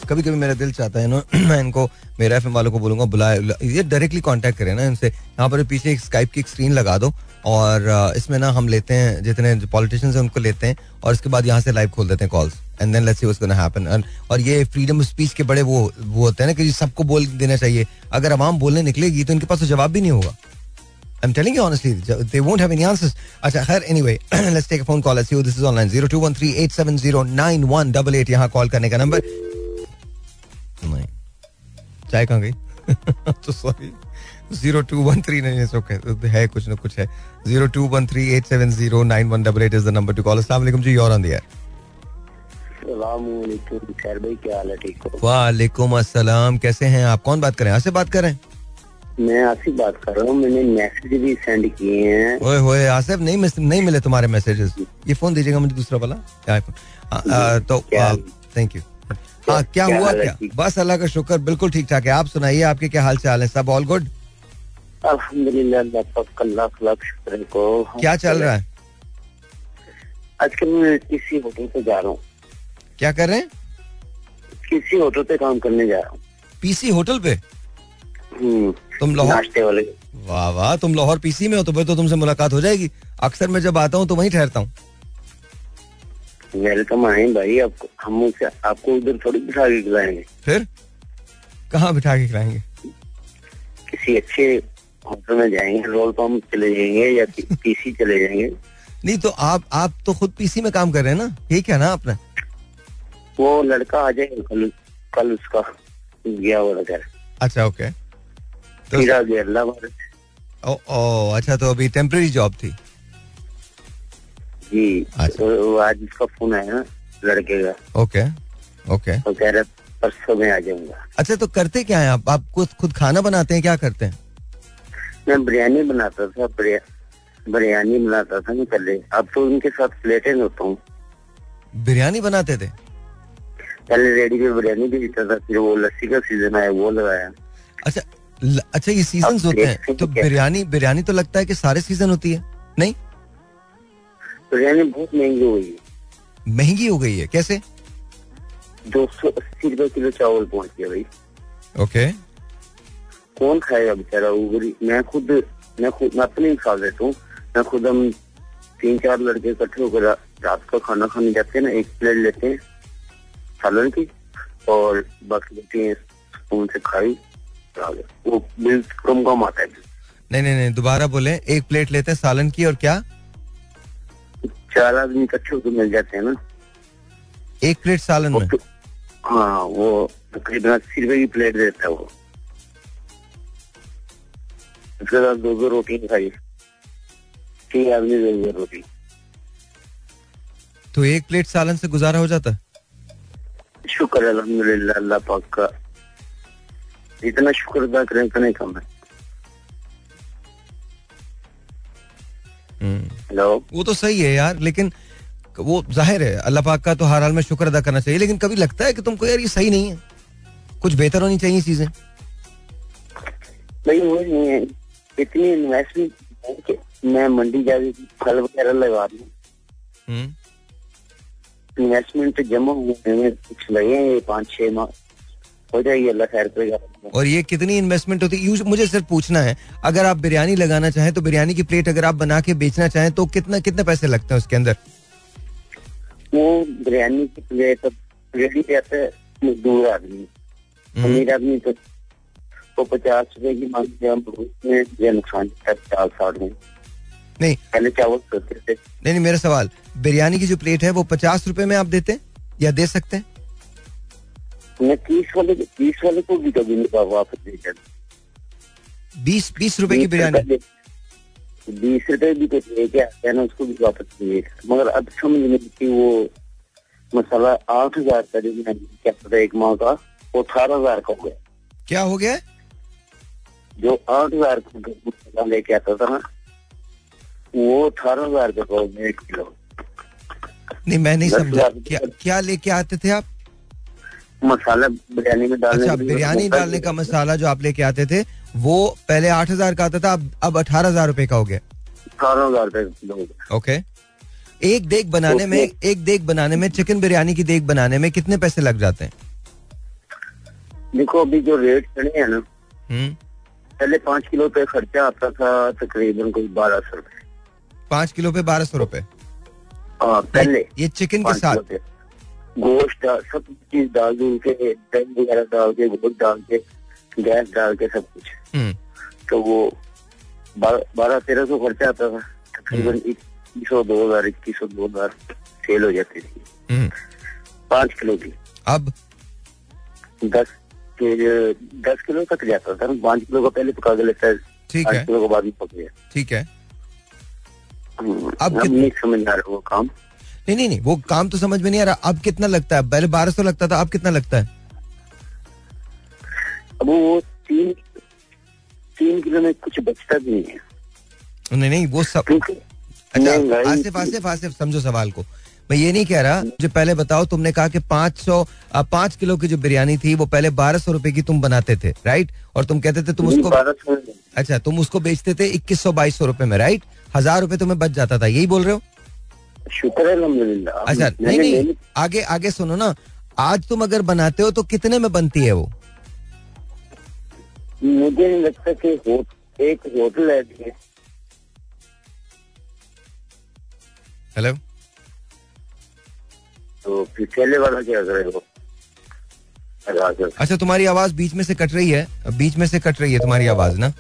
कभी कभी मेरा दिल चाहता है ना, मैं इनको, मेरे वालों को बोलूँगा, बुलाए ये डायरेक्टली करें ना इनसे। यहाँ पर पीछे एक स्काइप की स्क्रीन लगा दो और इसमें ना हम लेते हैं, जितने पॉलिटिशियंस हैं उनको लेते हैं और इसके बाद यहाँ से लाइव खोल देते हैं calls and then let's see what's gonna happen और ये फ्रीडम ऑफ़ स्पीच के बड़े वो वो होते हैं ना कि सबको बोल देना चाहिए। अगर आवाम बोलने निकलेगी तो इनके पास तो जवाब भी नहीं होगा। I'm telling you honestly, they won't have any answers. अच्छा खैर anyway, let's take a phone call. Let's see who this is online. 0213-870-9188 यहाँ कॉल करने का नंबर नहीं। चाय कहाँ गई? तो sorry zero two one three नहीं है कुछ ना कुछ है। Zero two one three eight seven zero nine one double eight is the number to call अस्सलाम जी योर ऑन द वालेकुम अस्सलाम कैसे हैं आप? कौन बात कर रहे हैं? से बात कर रहे हैं? मैं आसिफ बात कर रहा हूँ मैंने मैसेज भी सेंड किए हैं। ओए होए आसिफ नहीं नहीं मिले तुम्हारे मैसेजेस ये फ़ोन दीजिएगा मुझे दूसरा वाला। तो थैंक यू हाँ क्या क्या हुआ? क्या? बस अल्लाह का शुक्र बिल्कुल ठीक ठाक है। आप सुनाइए आपके क्या हाल चाल है? सब ऑल गुड क्या चल रहा है? आजकल मैं किसी होटल पे जा रहा हूँ। क्या कर रहे हैं? किसी होटल पे काम करने जा रहा हूँ। पीसी होटल पे? हम्म, तुम लाहौर वाह वाह तुम लाहौर पीसी में हो तो फिर तो तुमसे मुलाकात हो जाएगी। अक्सर मैं जब आता हूँ तो वहीं ठहरता हूँ। वेलकम आए भाई आपको हम आपको उधर थोड़ी बिठा के खिलाएँगे। फिर? कहाँ बिठा के खिलाएँगे? किसी अच्छे होटल में जाएँगे रोल पंप चले जाएँगे या पीसी चले जाएँगे। नहीं तो आप आप तो खुद पीसी में काम कर रहे हैं ना? ये क्या ना आपने वो लड़का आ जाएगा कल कल उसका गया हुआ अच्छा ओके। तो ओ, ओ अच्छा तो अभी टेम्पररी जॉब थी? जी अच्छा। तो आज उसका फ़ोन आया ना लड़के का। ओके ओके तो कह रहा परसों में आ जाऊँगा। अच्छा तो करते क्या है आप? आप खुद खुद खाना बनाते हैं क्या करते हैं? मैं बिरयानी बनाता था बिरयानी बनाता था मैं पहले। अब तो उनके साथ प्लेटें होता हूँ। बिरयानी बनाते थे? पहले रेडी पे बिरयानी भी देता था फिर वो लस्सी का सीज़न आया वो लगाया। अच्छा अच्छा ये सीज़न होते हैं। तो बिरयानी बिरयानी तो लगता है कि सारे सीज़न होती है नहीं? बिरयानी बहुत महँगी हुई है। महँगी हो गई है कैसे? दो सौ अस्सी रुपए किलो चावल पहुँच गया भाई। ओके कौन खाएगा बेचारा? मैं खुद मैं खुद मैं अपने हिसाब देता हूँ मैं खुद हम तीन चार लड़के इकट्ठे होकर रात का खाना खाने जाते हैं ना एक प्लेट लेते हैं सालन की और बाकी लेते हैं स्पून से खाई। वो बिल कम कम आता है। नहीं नहीं नहीं दोबारा बोले। एक प्लेट लेते हैं सालन की और क्या? चार आदमी इकट्ठे होकर मिल जाते हैं ना। एक प्लेट सालन में? तो- हाँ वो तकरीबन अस्सी रुपए की प्लेट देता है वो। उसके साथ दो दो रोटी खाई। तीन आदमी दो दो रोटी। तो एक प्लेट सालन से गुजारा हो जाता? है शुक्र अल्हम्दुलिल्लाह अल्लाह पाक का। इतना शुक्र अदा करें इतना ही कम है। हम्म। हेलो? वो तो सही है यार लेकिन वो ज़ाहिर है अल्लाह पाक का तो हर हाल में शुक्र अदा करना चाहिए लेकिन कभी लगता है कि तुमको यार ये सही नहीं है? कुछ बेहतर होनी चाहिए चीज़ें? भाई वो नहीं है। इतनी इन्वेस्टमेंट मैं मंडी जाके फल वगैरह लगा दूँ हम्म। इन्वेस्टमेंट जमा हुए कुछ लगे हैं पाँच छह माह हो जाएगी अल्लाह खैर करेगा और ये कितनी इन्वेस्टमेंट होती है? मुझे सिर्फ़ पूछना है अगर आप बिरयानी लगाना चाहें तो बिरयानी की प्लेट अगर आप बना के बेचना चाहें तो कितना कितने पैसे लगते हैं उसके अंदर? वो बिरयानी की प्लेट रेडी रहता है मजदूर आदमी हम्म, अमीर आदमी तो वो पचास रुपए की मांग नुकसान पचास साठ में। नहीं। पहले चावल करते थे? नहीं नहीं मेरा सवाल बिरयानी की जो प्लेट है वो पचास रुपए में आप देते हैं या दे सकते हैं? मैं तीस वाले तीस वाले को भी कभी वापस नहीं करता बीस बीस रुपए की बिरयानी? बीस रुपए भी कुछ लेके आते हैं ना उसको भी वापस नहीं मगर अब समझ नहीं कि वो मसाला आठ हज़ार का जो क्या था एक माह का वो अठारह हज़ार का हो गया। क्या हो गया? जो आठ हज़ार का मसाला लेके आता था ना वो अठारह हज़ार का हो गया एक किलो। नहीं मैं नहीं समझा। क्या क्या लेके आते थे आप? मसाला बिरयानी में डालने अच्छा बिरयानी डालने का मसाला जो आप लेके आते थे वो पहले आठ हज़ार का आता था अब अब अठारह हज़ार रुपए का हो गया। अठारह हज़ार रुपए ओके। एक देग बनाने में एक देग बनाने में चिकन बिरयानी की देग बनाने में कितने पैसे लग जाते हैं? देखो अभी जो रेट चढ़े हैं ना हम्म। पहले पाँच किलो पे खर्चा आता था तकरीबन कोई बारह सौ रुपए। पाँच किलो पे बारह सौ रुपए? हाँ पहले ये चिकन के साथ गोश्त सब चीज़ डाल दूल के दही वगैरह डाल के गोश्त डाल के गैस डाल के सब कुछ। हम्म। तो वो बारह तेरह सौ खर्चा आता था। तकरीबन इक्कीस सौ दो हज़ार इक्कीस सौ दो हज़ार सेल हो जाती थी। हम्म। पाँच किलो की। अब? दस के दस किलो तक जाता था। पाँच किलो का पहले पका के लेता है। ठीक पाँच है। किलो के बाद में पक गया। ठीक है। हम्म, अब अब नहीं समझ आ रहा वो काम। नहीं नहीं नहीं वो काम तो समझ में नहीं आ रहा। अब कितना लगता है? पहले बारह सौ लगता था अब कितना लगता है? अब वो तीन तीन किलो में कुछ बचता भी नहीं है। नहीं नहीं वो सब अच्छा आसिफ आसिफ आसिफ समझो सवाल को। मैं ये नहीं कह रहा मुझे पहले बताओ तुमने कहा कि पाँच सौ पाँच किलो की जो बिरयानी थी वो पहले बारह सौ रुपए की तुम बनाते थे राइट और तुम कहते थे तुम उसको अच्छा तुम उसको बेचते थे इक्कीस सौ बाईस सौ रुपए में राइट हज़ार रुपए तुम्हें बच जाता था यही बोल रहे हो? शुक्र है अच्छा नहीं नहीं आगे आगे सुनो ना। आज तुम अगर बनाते हो तो कितने में बनती है वो? मुझे नहीं लगता कि हो, एक होटल है हेलो तो ठेले वाला क्या करेगा राजन अच्छा तुम्हारी आवाज़ बीच में से कट रही है। बीच में से कट रही है तुम्हारी आवाज़ ना?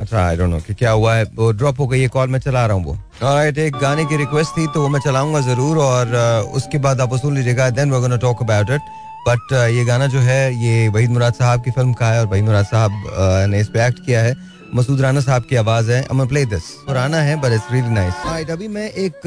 अच्छा आई डोंट नो कि क्या हुआ है? वो ड्रॉप हो गई है कॉल मैं चला रहा हूँ वो। Alright, एक गाने की रिक्वेस्ट थी तो वो मैं चलाऊँगा ज़रूर और uh, उसके बाद आप सुन लीजिएगा then we gonna talk about it but ये गाना जो है ये वहीद मुराद साहब की फ़िल्म का है और वहीद मुराद साहब uh, ने इस पे एक्ट किया है। मसूद राना साहब की आवाज़ है I'm प्ले दिस पुराना है but it's really nice right अभी मैं एक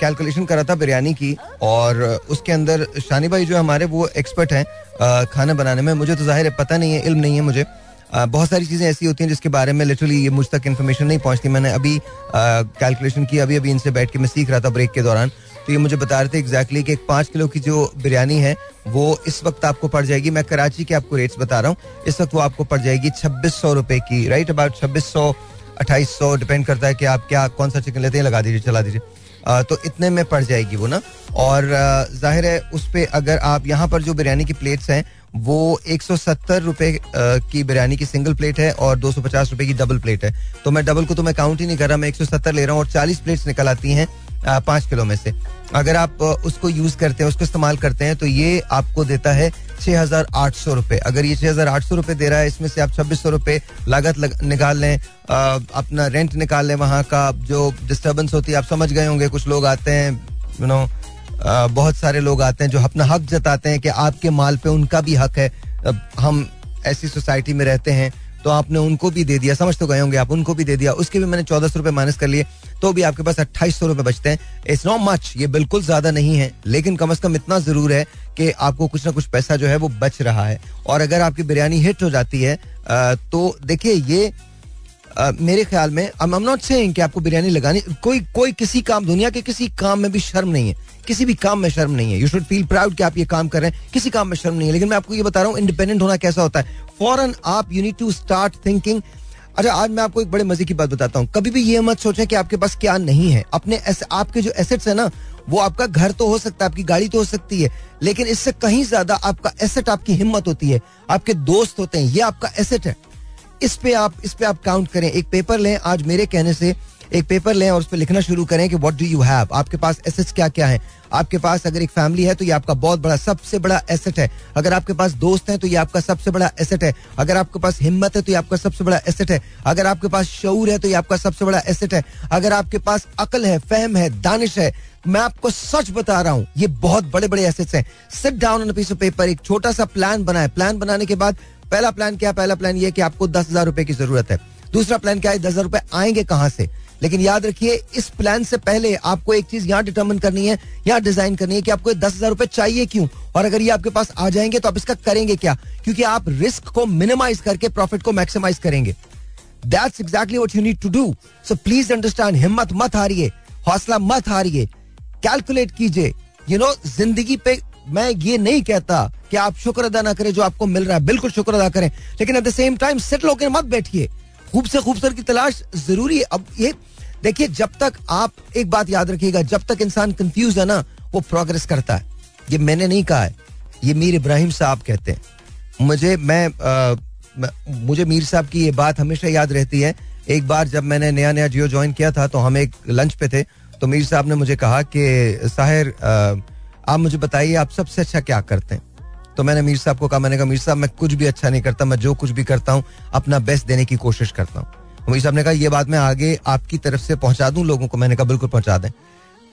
कैलकुलेशन करा था बिरयानी की और uh, उसके अंदर शानी भाई जो हमारे वो एक्सपर्ट हैं uh, खाना बनाने में मुझे तो ज़ाहिर है पता नहीं है इल्म नहीं है मुझे। Uh, बहुत सारी चीज़ें ऐसी होती हैं जिसके बारे में लिटरली ये मुझ तक इन्फॉर्मेशन नहीं पहुँचती। मैंने अभी कैलकुलेशन की, अभी अभी इनसे बैठ के मैं सीख रहा था ब्रेक के दौरान। तो ये मुझे बता रहे थे एग्जैक्टली कि एक पाँच किलो की जो बिरयानी है, वो इस वक्त आपको पड़ जाएगी। मैं कराची के आपको रेट्स बता रहा हूँ। इस वक्त वो आपको पड़ जाएगी छब्बीस सौ रुपए की राइट अबाउट छब्बीस सौ, अट्ठाईस सौ डिपेंड करता है कि आप क्या, कौन सा चिकन लेते हैं, लगा दीजिए, चला दीजिए। तो इतने में पड़ जाएगी वो ना। और ज़ाहिर है उस पर अगर आप, यहाँ पर जो बिरयानी की प्लेट्स हैं वो एक सौ सत्तर रुपए की बिरयानी की सिंगल प्लेट है और दो सौ पचास रुपए की डबल प्लेट है। तो मैं डबल को तो मैं काउंट ही नहीं कर रहा मैं एक सौ सत्तर ले रहा हूँ और चालीस प्लेट्स निकल आती हैं पाँच किलो में से। अगर आप उसको यूज़ करते हैं उसको इस्तेमाल करते हैं तो ये आपको देता है छह हज़ार आठ सौ रुपए। अगर ये छह हज़ार आठ सौ रुपए दे रहा है इसमें से आप छब्बीस सौ रुपए लागत लग, निकाल लें अपना रेंट निकाल लें वहाँ का जो डिस्टर्बेंस होती है आप समझ गए होंगे कुछ लोग आते हैं यू नो बहुत सारे लोग आते हैं जो अपना हक जताते हैं कि आपके माल पे उनका भी हक है। हम ऐसी सोसाइटी में रहते हैं तो आपने उनको भी दे दिया, समझ तो गए होंगे, आप उनको भी दे दिया। उसके भी मैंने चौदह सौ रुपए माइनस कर लिए तो भी आपके पास अट्ठाईस सौ रुपए बचते हैं। इट्स नॉट मच ये बिल्कुल ज़्यादा नहीं है, लेकिन कम अज कम इतना ज़रूर है कि आपको कुछ ना कुछ पैसा जो है वो बच रहा है। और अगर आपकी बिरयानी हिट हो जाती है तो देखिए, ये मेरे ख्याल में आई एम नॉट सेइंग कि आपको बिरयानी लगानी, कोई कोई किसी काम, दुनिया के किसी काम में भी शर्म नहीं है। किसी भी काम में शर्म नहीं है। यू शुड फील प्राउड कि आप ये काम कर रहे हैं। किसी काम में शर्म नहीं है। लेकिन मैं आपको ये बता रहा हूँ इंडिपेंडेंट होना कैसा होता है? फ़ौरन आप you need to start thinking अच्छा आज मैं आपको एक बड़े मज़े की बात बताता हूँ। कभी भी ये मत सोचें कि आपके पास क्या नहीं है। अपने आपके जो एसेट्स है ना, वो आपका घर तो हो सकता है, आपकी गाड़ी तो हो सकती है, लेकिन इससे कहीं ज़्यादा आपका एसेट आपकी हिम्मत होती है। आपके दोस्त होते हैं, ये आपका एसेट है। इस पे आप, इस पे आप काउंट करें। एक पेपर लें, आज मेरे कहने से एक पेपर लें और उस पर लिखना शुरू करें कि व्हाट डू यू हैव आपके पास एसेट्स क्या क्या हैं? आपके पास अगर एक फैमिली है तो ये आपका बहुत बड़ा, सबसे बड़ा एसेट है। अगर आपके पास दोस्त हैं तो ये आपका सबसे बड़ा एसेट है। अगर आपके पास हिम्मत है तो ये आपका सबसे बड़ा एसेट है। अगर आपके पास शऊर है तो ये आपका सबसे बड़ा एसेट है। अगर आपके पास अकल है फहम है, दानिश है, मैं आपको सच बता रहा हूँ, ये बहुत बड़े बड़े एसेट्स हैं sit down on piece of paper एक छोटा सा प्लान बनाए। प्लान बनाने के बाद पहला प्लान क्या पहला प्लान ये कि आपको दस हज़ार रुपए की ज़रूरत है। दूसरा प्लान क्या है? दस हज़ार रुपए आएँगे कहाँ से? लेकिन याद रखिए, इस प्लान से पहले आपको एक चीज़ यहाँ डिटर्मिन करनी है, यहाँ डिज़ाइन करनी है कि आपको दस हज़ार रुपए चाहिए क्यों? और अगर ये आपके पास आ जाएँगे तो आप इसका करेंगे क्या? क्योंकि आप रिस्क को मिनिमाइज करके प्रॉफिट को मैक्सिमाइज करेंगे। That's exactly what you need to do so please understand हिम्मत मत हारिए, हौसला मत हारिए। कैलकुलेट कीजिए। यू नो ज़िंदगी पे मैं ये नहीं कहता कि आप शुक्र अदा ना करें जो आपको मिल रहा है। बिल्कुल शुक्र अदा करें। लेकिन at the same time settle होकर मत बैठिए। खूब से खूबसूरत की तलाश ज़रूरी है। अब ये देखिए जब तक आप एक बात याद रखिएगा जब तक इंसान कंफ्यूज है ना वो प्रोग्रेस करता है। ये मैंने नहीं कहा है। ये मीर इब्राहिम साहब कहते हैं। मुझे मैं, आ, मुझे मीर साहब की ये बात हमेशा याद रहती है। एक बार जब मैंने नया नया जियो ज्वाइन किया था तो हम एक लंच पे थे। तो मीर साहब ने मुझे कहा कि साहिर आप मुझे बताइए, आप सबसे अच्छा क्या करते हैं? तो मैंने मीर साहब को कहा, मैंने कहा, मीर साहब, मैं कुछ भी अच्छा नहीं करता, मैं जो कुछ भी करता हूँ, अपना बेस्ट देने की कोशिश करता हूँ। मीर साहब ने कहा यह बात मैं आगे आपकी तरफ़ से पहुँचा दूँ लोगों को? मैंने कहा, बिल्कुल पहुँचा दें।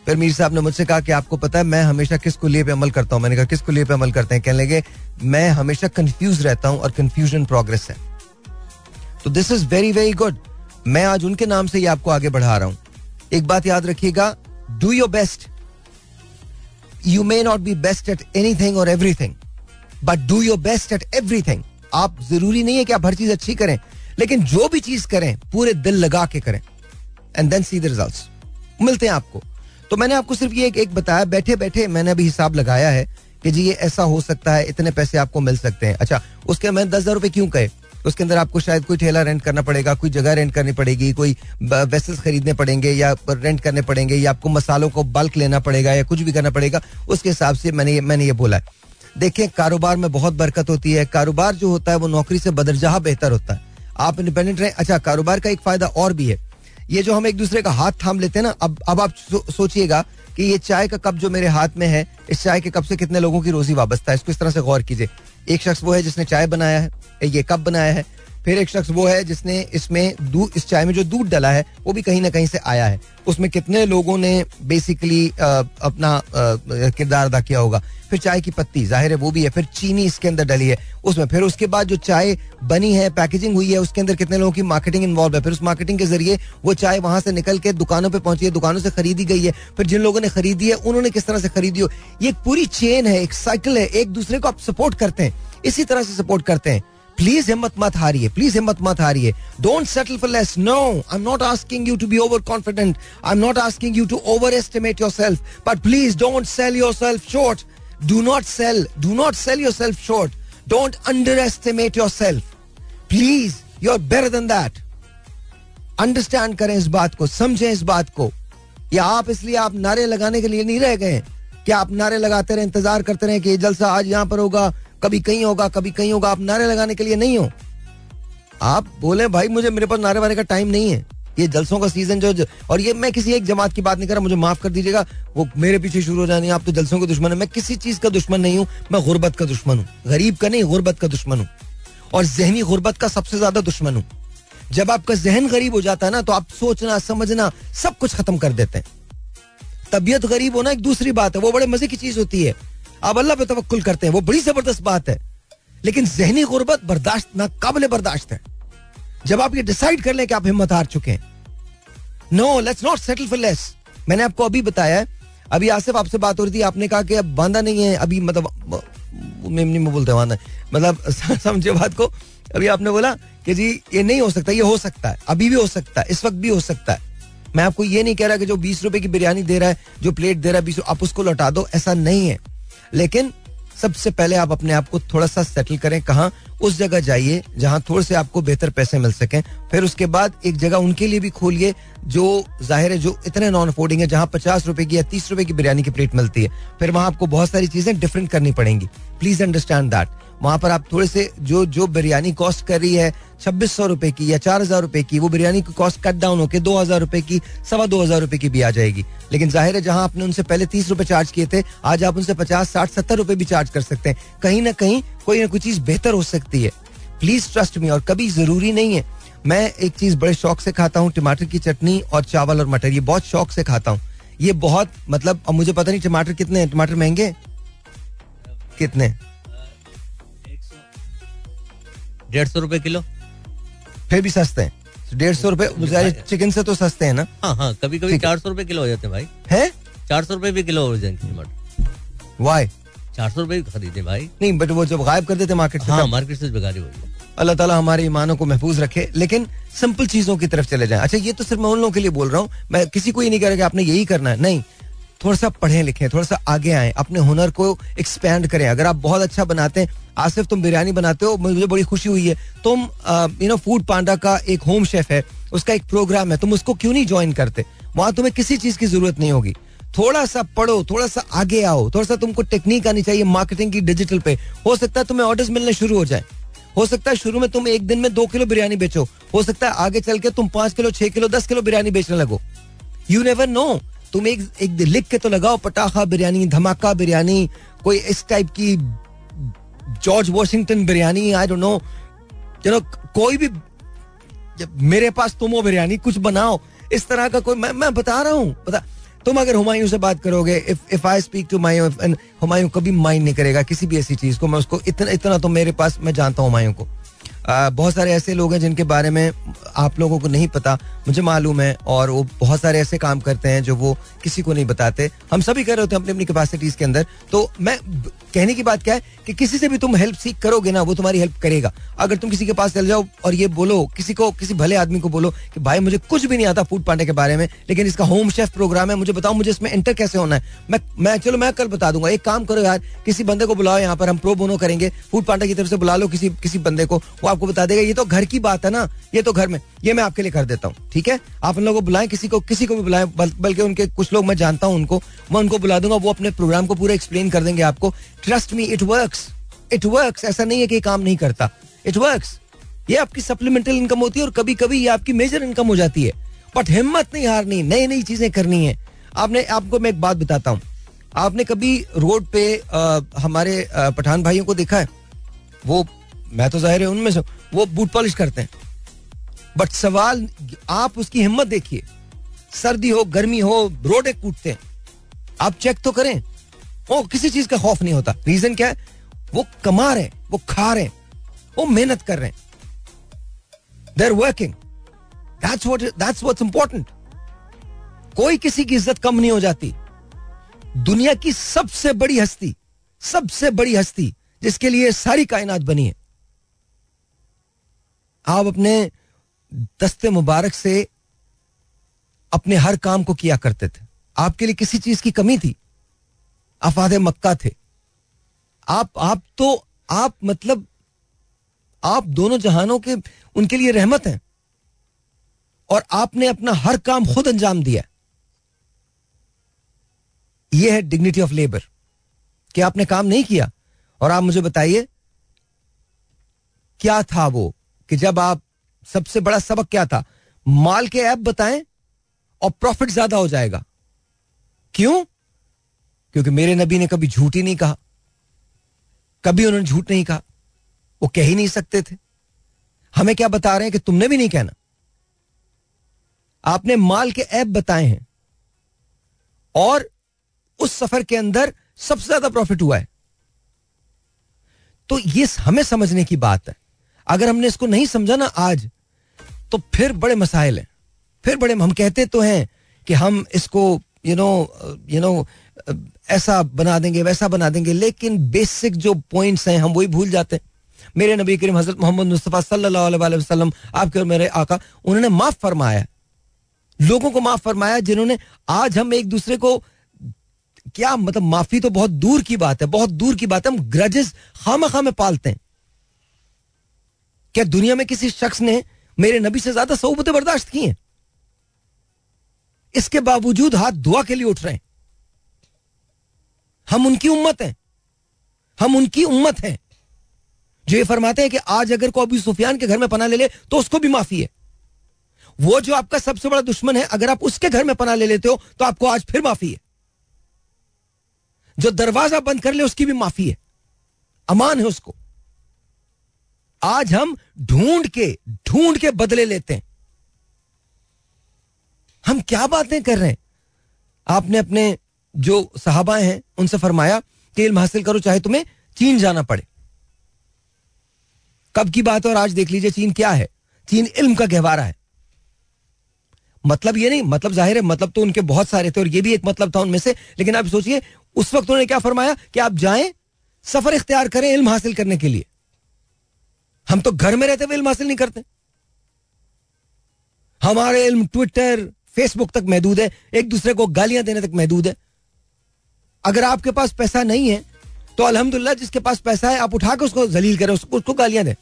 फिर मीर साहब ने मुझसे कहा कि आपको पता है, मैं हमेशा किस कुलिये पे अमल करता हूँ? मैंने कहा किस कुलिये पे अमल करते हैं? कहने लगे, मैं हमेशा कंफ्यूज रहता हूँ और कंफ्यूजन प्रोग्रेस है। तो this is very very good मैं आज उनके नाम से ये आपको आगे बढ़ा रहा हूँ। एक बात याद रखिएगा do your best you may not be best at anything और everything but do your best at everything आप ज़रूरी नहीं है कि आप हर चीज़ अच्छी करें लेकिन जो भी चीज़ करें पूरे दिल लगा के करें and then see the result मिलते हैं आपको। तो मैंने आपको सिर्फ़ ये एक, एक बताया बैठे बैठे मैंने अभी हिसाब लगाया है कि जी ये ऐसा हो सकता है इतने पैसे आपको मिल सकते हैं। अच्छा उसके मैंने दस हज़ार रुपए क्यों कहे? उसके अंदर आपको शायद कोई ठेला रेंट करना पड़ेगा, कोई जगह रेंट करनी पड़ेगी, कोई वेसल्स खरीदने पड़ेंगे या रेंट करने पड़ेंगे या आपको मसालों को बल्क लेना पड़ेगा या कुछ भी करना पड़ेगा, उसके हिसाब से मैंने मैंने ये बोला है। देखें कारोबार में बहुत बरकत होती है। कारोबार जो होता है वो नौकरी से बदरजहा बेहतर होता है। आप इंडिपेंडेंट रहे। अच्छा कारोबार का एक फ़ायदा और भी है। ये जो हम एक दूसरे का हाथ थाम लेते हैं ना, अब अब आप सोचिएगा कि ये चाय का कप जो मेरे हाथ में है, इस चाय के कप से कितने लोगों की रोजी वाबस्ता है? इसको इस तरह से गौर कीजिए। एक शख्स वो है जिसने चाय बनाया है। ये कप बनाया है। फिर एक शख्स वो है जिसने इसमें दूध इस चाय में जो दूध डाला है, वो भी कहीं ना कहीं से आया है। उसमें कितने लोगों ने बेसिकली अपना किरदार अदा किया होगा? फिर चाय की पत्ती, ज़ाहिर है वो भी है। फिर चीनी इसके अंदर डली है। उसमें फिर उसके बाद जो चाय बनी है पैकेजिंग हुई है, उसके अंदर कितने लोगों की मार्केटिंग इन्वॉल्व है? फिर उस मार्केटिंग के ज़रिए वो चाय वहाँ से निकल के दुकानों पर पहुँची है, दुकानों से खरीदी गई है। फिर जिन लोगों ने खरीदी है, उन्होंने किस तरह से खरीदी हो? ये पूरी चेन है, एक साइकिल है, एक दूसरे को आप सपोर्ट करते हैं। इसी तरह से सपोर्ट करते हैं। प्लीज़ हिम्मत मत हारिए प्लीज़ हिम्मत मत हारिए। Don't settle for less no I am not asking you to be overconfident I am not asking you to overestimate yourself but please don't sell yourself short do not sell do not sell yourself short don't underestimate yourself please you are better than that understand करें इस बात को, समझें इस बात को। या आप इसलिए आप नारे लगाने के लिए नहीं रह गए कि आप नारे लगाते रहे, इंतज़ार करते रहे कि जलसा आज यहाँ पर होगा? कभी कहीं होगा कभी कहीं होगा आप नारे लगाने के लिए नहीं हो। आप बोले भाई मुझे मेरे पास नारे वारे का टाइम नहीं है। ये जलसों का सीज़न जो, जो और ये मैं किसी एक जमात की बात नहीं कर रहा मुझे माफ़ कर दीजिएगा वो मेरे पीछे शुरू हो जानी आप तो जलसों के दुश्मन है। मैं किसी चीज़ का दुश्मन नहीं हूँ मैं गुर्बत का दुश्मन हूँ। गरीब का नहीं गुर्बत का दुश्मन हूँ। और जहनी गुर्बत का सबसे ज़्यादा दुश्मन हूँ। जब आपका जहन गरीब हो जाता है ना तो आप सोचना समझना सब कुछ खत्म कर देते हैं। तबीयत गरीब होना एक दूसरी बात है। वो बड़े मज़े की चीज़ होती है। आप अल्लाह पे तवक्कुल करते हैं, वो बड़ी ज़बरदस्त बात है। लेकिन जहनी गुर्बत बर्दाश्त ना काबिल बर्दाश्त है। जब आप ये डिसाइड कर लें कि आप हिम्मत हार चुके हैं। No let's not settle for less मैंने आपको अभी बताया अभी आसिफ आपसे बात हो रही थी, आपने कहा कि अब बांधा नहीं है, अभी मतलब मेमनी बोलते बांधा मतलब समझे बात को? अभी आपने बोला कि जी, ये नहीं हो सकता, ये हो सकता है, अभी भी हो सकता है, इस वक्त भी हो सकता है। मैं आपको ये नहीं कह रहा कि जो बीस रुपए की बिरयानी दे रहा है, जो प्लेट दे रहा है, बीस आप उसको लौटा दो, ऐसा नहीं है। लेकिन सबसे पहले आप अपने आप को थोड़ा सा सेटल करें, कहा? उस जगह जाइए जहाँ थोड़े से आपको बेहतर पैसे मिल सकें। फिर उसके बाद एक जगह उनके लिए भी खोलिए जो ज़ाहिर है, जो इतने नॉन अफोर्डिंग है, जहाँ पचास रुपए की या तीस रुपए की बिरयानी की प्लेट मिलती है। फिर वहाँ आपको बहुत सारी चीज़ें डिफरेंट करनी पड़ेंगी। प्लीज़ अंडरस्टैंड दैट वहाँ पर आप थोड़े से जो जो बिरयानी कॉस्ट कर रही है, छब्बीस सौ रुपए की या चार हज़ार रुपए की, वो बिरयानी की कॉस्ट कट डाउन होकर दो हज़ार रुपए की, सवा दो हज़ार रुपए की भी आ जाएगी। लेकिन ज़ाहिर है, जहाँ आपने उनसे पहले तीस रुपए चार्ज किए थे, आज आप उनसे पचास, साठ, सत्तर रुपए भी चार्ज कर सकते हैं। कहीं ना कहीं कोई ना कोई चीज़ बेहतर हो सकती है। प्लीज़ ट्रस्ट मी और कभी ज़रूरी नहीं है। मैं एक चीज़ बड़े शौक से खाता हूँ, टमाटर की चटनी और चावल और मटर, ये बहुत शौक से खाता हूँ। ये बहुत मतलब अब मुझे पता नहीं टमाटर कितने हैं, टमाटर महँगे कितने डेढ़ सौ रुपए किलो। फिर भी सस्ते हैं। डेढ़ सौ रुपए चिकन से तो सस्ते हैं ना? हाँ हाँ कभी कभी चार सौ रुपए किलो हो जाते हैं भाई। है? चार सौ रुपए भी किलो हो जाएँगे टमाटर। वाई चार सौ रुपए खरीदे भाई। नहीं बट वो जब गायब कर देते मार्केट से हाँ मार्केट से बेकारी हो गई अल्लाह ताला हमारे ईमानों को महफूज रखे लेकिन सिंपल चीज़ों की तरफ़ चले जाएँ। अच्छा ये तो सिर्फ़ मैं उन लोगों के लिए बोल रहा हूँ। मैं किसी को ये नहीं कह रहा कि आपने यही करना है। नहीं थोड़ा सा पढ़ें, लिखें थोड़ा सा आगे आए, अपने हुनर को एक्सपैंड करें। अगर आप बहुत अच्छा बनाते हैं, आसिफ तुम बिरयानी बनाते हो, मुझे बड़ी खुशी हुई है। तुम यू नो फ़ूड पांडा का एक होम शेफ है, उसका एक प्रोग्राम है, तुम उसको क्यों नहीं ज्वाइन करते? वहाँ तुम्हें किसी चीज़ की ज़रूरत नहीं होगी। थोड़ा सा पढ़ो थोड़ा सा आगे आओ थोड़ा सा तुमको टेक्निक आनी चाहिए मार्केटिंग की डिजिटल पे। हो सकता है तुम्हें ऑर्डर्स मिलने शुरू हो जाए। हो सकता है शुरू में तुम एक दिन में दो किलो बिरयानी बेचो। हो सकता है आगे चल के तुम पाँच किलो, छह किलो, दस किलो बिरयानी बेचने लगो। यू नेवर नो तुम एक एक लिख के तो लगाओ, पटाखा, बिरयानी, धमाका बिरयानी, कोई इस टाइप की George Washington biryani I don't know no कोई भी, जब मेरे पास तुम हो बिरयानी, कुछ बनाओ। इस तरह का कोई, मैं मैं बता रहा हूँ, बता। तुम अगर हुमायूं से बात करोगे if if I speak to मायूं हुमायूं कभी माइंड नहीं करेगा किसी भी ऐसी चीज़ को, मैं उसको इतना इतना तो मेरे पास, मैं जानता हूँ हुमायूं को। बहुत सारे ऐसे लोग हैं जिनके बारे में आप लोगों को नहीं पता, मुझे मालूम है, और वो बहुत सारे ऐसे काम करते हैं जो वो किसी को नहीं बताते। हम सभी कर रहे होते हैं अपनी अपनी कैपेसिटीज के अंदर। तो मैं कहने की बात क्या है कि किसी से भी तुम हेल्प सीख करोगे ना, वो तुम्हारी हेल्प करेगा। अगर तुम किसी के पास चल जाओ और ये बोलो, किसी को, किसी भले आदमी को बोलो कि, भाई, मुझे कुछ भी नहीं आता फ़ूड पांडे के बारे में, लेकिन इसका होम शेफ प्रोग्राम है, मुझे बताओ, मुझे इसमें एंटर कैसे होना है? मैं मैं, चलो, मैं कल बता दूँगा। एक काम करो यार, किसी बंदे को बुलाओ यहाँ पर, हम प्रो बोनो करेंगे। फ़ूड पांडा की तरफ़ से बुला लो किसी किसी बंदे को। वो आपको बता देगा ये तो घर की बात है ना ये तो घर में ये मैं आपके लिए कर देता हूँ ठीक है? आप उन लोगों को बुलाएँ किसी को किसी को भी बुलाएँ बल्कि उनके कुछ लोग मैं जानता हूँ उनको मैं उनको बुला दूँगा वो अपने प्रोग्राम को पूरा एक्सप्लेन कर देंगे आपको। Trust me it works it works ऐसा नहीं है कि काम नहीं करता। इट वर्क्स ये आपकी सप्लीमेंटल इनकम होती है और कभी कभी ये आपकी मेजर इनकम हो जाती है। बट हिम्मत नहीं हारनी नई नई चीज़ें करनी है। आपने आपको मैं एक बात बताता हूँ। आपने कभी रोड पे अ, हमारे पठान भाइयों को देखा है? वो मैं तो ज़ाहिर है उनमें से वो बूट पॉलिश करते हैं। बट सवाल आप उसकी हिम्मत देखिए। सर्दी हो गर्मी हो रोडे कूटते हैं। आप चेक तो करें। ओ किसी चीज़ का खौफ नहीं होता। रीजन क्या है? वो कमा रहे हैं, वो खा रहे हैं, वो मेहनत कर रहे हैं। They're working that's what that's important कोई किसी की इज़्ज़त कम नहीं हो जाती। दुनिया की सबसे बड़ी हस्ती सबसे बड़ी हस्ती जिसके लिए सारी कायनात बनी है। आप अपने दस्ते मुबारक से अपने हर काम को किया करते थे। आपके लिए किसी चीज़ की कमी थी? अफाद मक्का थे। आप आप तो आप मतलब आप दोनों जहानों के, उनके लिए रहमत हैं। और आपने अपना हर काम खुद अंजाम दिया यह है डिग्निटी ऑफ़ लेबर कि आपने काम नहीं किया। और आप मुझे बताइए, क्या था वो? कि जब आप, सबसे बड़ा सबक क्या था? माल के ऐप बताएँ और प्रॉफिट ज़्यादा हो जाएगा। क्यों? क्योंकि मेरे नबी ने कभी झूठ ही नहीं कहा। कभी उन्होंने झूठ नहीं कहा। वो कह ही नहीं सकते थे। हमें क्या बता रहे हैं कि तुमने भी नहीं कहना? आपने माल के ऐप बताए हैं और उस सफ़र के अंदर सबसे ज़्यादा प्रॉफिट हुआ है। तो ये हमें समझने की बात है। अगर हमने इसको नहीं समझा ना आज तो फिर बड़े मसाइल हैं। फिर बड़े, हम कहते तो हैं कि हम इसको यू नो यू नो ऐसा बना देंगे, वैसा बना देंगे, लेकिन बेसिक जो पॉइंट्स हैं, हम वही भूल जाते हैं। मेरे नबी करीम हज़रत मोहम्मद मुस्तफ़ा सल्लल्लाहु अलैहि आपके और मेरे आका, उन्होंने माफ़ फरमाया। लोगों को माफ़ फरमाया जिन्होंने आज हम एक दूसरे को, क्या मतलब माफ़ी तो बहुत दूर की बात है, बहुत दूर की बात है, हम ग्रजेस खामा खा में पालते हैं। क्या दुनिया में किसी शख्स ने मेरे नबी से ज़्यादा सोबतें बर्दाश्त की हैं? इसके बावजूद हाथ दुआ के लिए उठ रहे हैं। हम उनकी उम्मत हैं। हम उनकी उम्मत हैं। जो ये फरमाते हैं कि आज अगर को अभी सुफियान के घर में पना ले ले तो उसको भी माफ़ी है। वो जो आपका सबसे बड़ा दुश्मन है, अगर आप उसके घर में पना ले लेते हो तो आपको आज फिर माफ़ी है। जो दरवाज़ा बंद कर ले, उसकी भी माफ़ी है। अमान है उसको। आज हम ढूंढ के ढूंढ के बदले लेते हैं। हम क्या बातें कर रहे हैं? आपने अपने जो सहाबा हैं, उनसे फरमाया कि इल्म हासिल करो, चाहे तुम्हें चीन जाना पड़े। कब की बात है और आज देख लीजिए चीन क्या है? चीन इल्म का गहवारा है। मतलब ये नहीं मतलब ज़ाहिर है मतलब तो उनके बहुत सारे थे और ये भी एक मतलब था उनमें से, लेकिन आप सोचिए, उस वक्त उन्होंने क्या फरमाया कि आप जाएँ, सफ़र इख्तियार करें इल्म हासिल करने के लिए। हम तो घर में रहते हुए इल्म हासिल नहीं करते। हमारे इल्म ट्विटर फेसबुक तक महदूद है एक दूसरे को गालियाँ देने तक महदूद है। अगर आपके पास पैसा नहीं है तो अल्हम्दुलिल्लाह जिसके पास पैसा है आप उठा के उसको जलील करें उसको, उसको गालियाँ दें।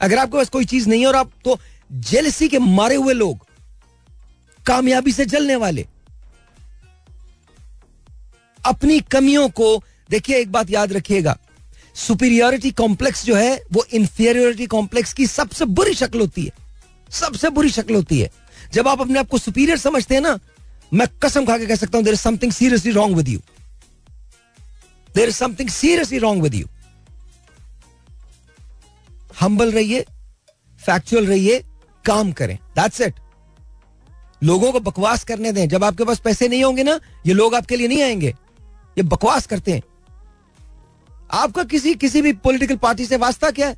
अगर आपके पास कोई चीज़ नहीं है और आप तो जेलसी के मारे हुए लोग कामयाबी से जलने वाले अपनी कमियों को देखिए एक बात याद रखिएगा सुपीरियोरिटी कॉम्प्लेक्स जो है, वो इंफीरियोरिटी कॉम्प्लेक्स की सबसे बुरी शक्ल होती है। सबसे बुरी शक्ल होती है। जब आप अपने आप को सुपीरियर समझते हैं ना, मैं कसम खा के कह सकता हूँ there is something seriously wrong with you there is something seriously wrong with you humble रहिए फैक्चुअल रहिए, काम करें। दैट्स इट लोगों को बकवास करने दें। जब आपके पास पैसे नहीं होंगे ना, ये लोग आपके लिए नहीं आएँगे। ये बकवास करते हैं। आपका किसी किसी भी पॉलिटिकल पार्टी से वास्ता क्या है?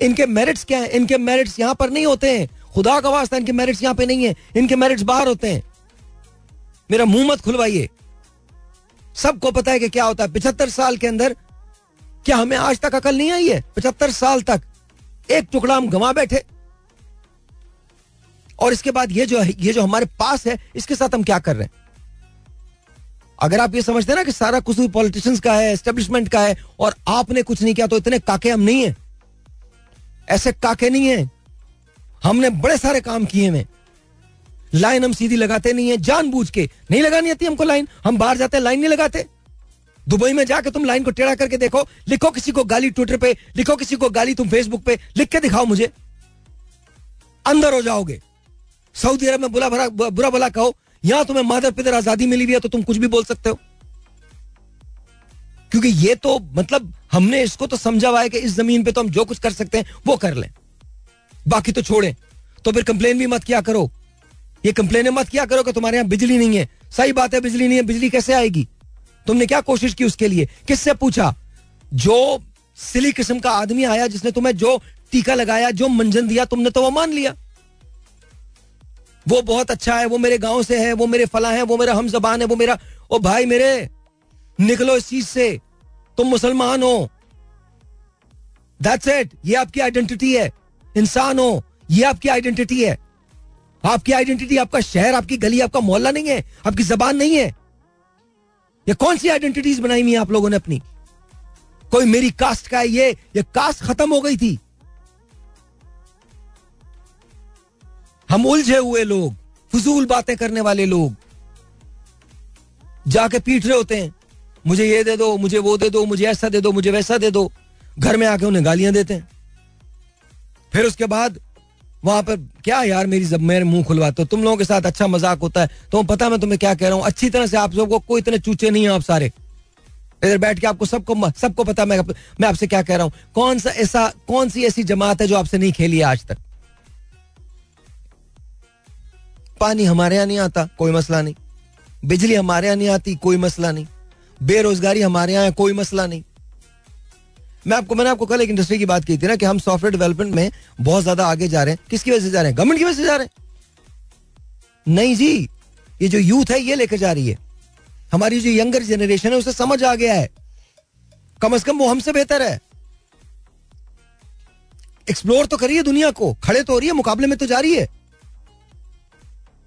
इनके मेरिट्स क्या है? इनके मेरिट्स यहाँ पर नहीं होते हैं। खुदा का वास्ता इनके मेरिट्स यहाँ पे नहीं है। इनके मेरिट्स बाहर होते हैं। मेरा मुँह मत खुलवाइए। सबको पता है कि क्या होता है। पिछहत्तर साल के अंदर क्या हमें आज तक अकल नहीं आई है? पचहत्तर साल तक एक टुकड़ा हम गंवा बैठे। और इसके बाद ये जो ये जो हमारे पास है, इसके साथ हम क्या कर रहे हैं? अगर आप ये समझते हैं ना कि सारा कसूर पॉलिटिशियंस का है एस्टेब्लिशमेंट का है, और आपने कुछ नहीं किया तो इतने काके हम नहीं है। ऐसे काके नहीं है। हमने बड़े सारे काम किए हैं। लाइन हम सीधी लगाते नहीं है, जानबूझ के। नहीं लगानी आती हमको लाइन। हम बाहर जाते हैं, लाइन नहीं लगाते। दुबई में जाके तुम लाइन को टेढ़ा करके देखो। लिखो किसी को गाली ट्विटर पे, लिखो किसी को गाली तुम फेसबुक पे, लिख के दिखाओ मुझे। अंदर हो जाओगे। सऊदी अरब में बुरा भरा, बुरा भला कहो। यहाँ तुम्हें मादर पितर आज़ादी मिली हुई है तो तुम कुछ भी बोल सकते हो। क्योंकि ये तो मतलब हमने इसको तो समझा हुआ है कि इस ज़मीन पे तो हम जो कुछ कर सकते हैं, वो कर लें। बाकी तो छोड़ें। तो फिर कंप्लेन भी मत किया करो। ये कंप्लेन मत किया करो कि तुम्हारे यहाँ बिजली नहीं है। सही बात है, बिजली नहीं है, बिजली कैसे आएगी? तुमने क्या कोशिश की उसके लिए? किससे पूछा? जो सिली किस्म का आदमी आया जिसने तुम्हें जो टीका लगाया, जो मंजन दिया, तुमने तो वो मान लिया। वो बहुत अच्छा है, वो मेरे गाँव से है, वो मेरे फला है, वो मेरा हम जबान है, वो मेरा, ओ भाई मेरे, निकलो इस चीज़ से, तुम मुसलमान हो। दैट्स इट ये आपकी आइडेंटिटी है, इंसान हो, ये आपकी आइडेंटिटी है। आपकी आइडेंटिटी आपका शहर, आपकी गली, आपका मोहल्ला नहीं है, आपकी जबान नहीं है। ये कौन सी आइडेंटिटीज बनाई हुई है आप लोगों ने अपनी? कोई मेरी कास्ट का है ये ये कास्ट खत्म हो गई थी। हम उलझे हुए लोग, फजूल बातें करने वाले लोग, जाके पीट रहे होते हैं। मुझे ये दे दो, मुझे वो दे दो, मुझे ऐसा दे दो, मुझे वैसा दे दो। घर में आके उन्हें गालियाँ देते हैं। फिर उसके बाद वहाँ पर, क्या यार मेरी जब मेरे मुँह खुलवाते हो? तुम लोगों के साथ अच्छा मज़ाक होता है। तो पता मैं तुम्हें क्या कह रहा हूँ? अच्छी तरह से आप सबको कोई इतने चूचे नहीं है आप सारे। इधर बैठ के आपको सबको सबको पता मैं मैं आपसे क्या कह रहा हूँ। कौन सा ऐसा, कौन सी ऐसी जमात है जो आपसे नहीं खेली आज तक? पानी हमारे यहाँ नहीं आता, कोई मसला नहीं। बिजली हमारे यहाँ नहीं आती, कोई मसला नहीं। बेरोजगारी हमारे यहाँ कोई मसला नहीं। मैं आपको, मैंने आपको कल एक इंडस्ट्री की बात की थी ना कि हम सॉफ्टवेयर डेवलपमेंट में बहुत ज़्यादा आगे जा रहे हैं। किसकी वजह से जा रहे हैं? गवर्नमेंट की वजह से जा रहे हैं। नहीं जी, ये जो यूथ है, ये लेकर जा रही है। हमारी जो यंगर जनरेशन है, उसे समझ आ गया है। कम अज कम वो हमसे बेहतर है। एक्सप्लोर तो करिए दुनिया को। खड़े तो हो रही है, मुकाबले में तो जा रही है।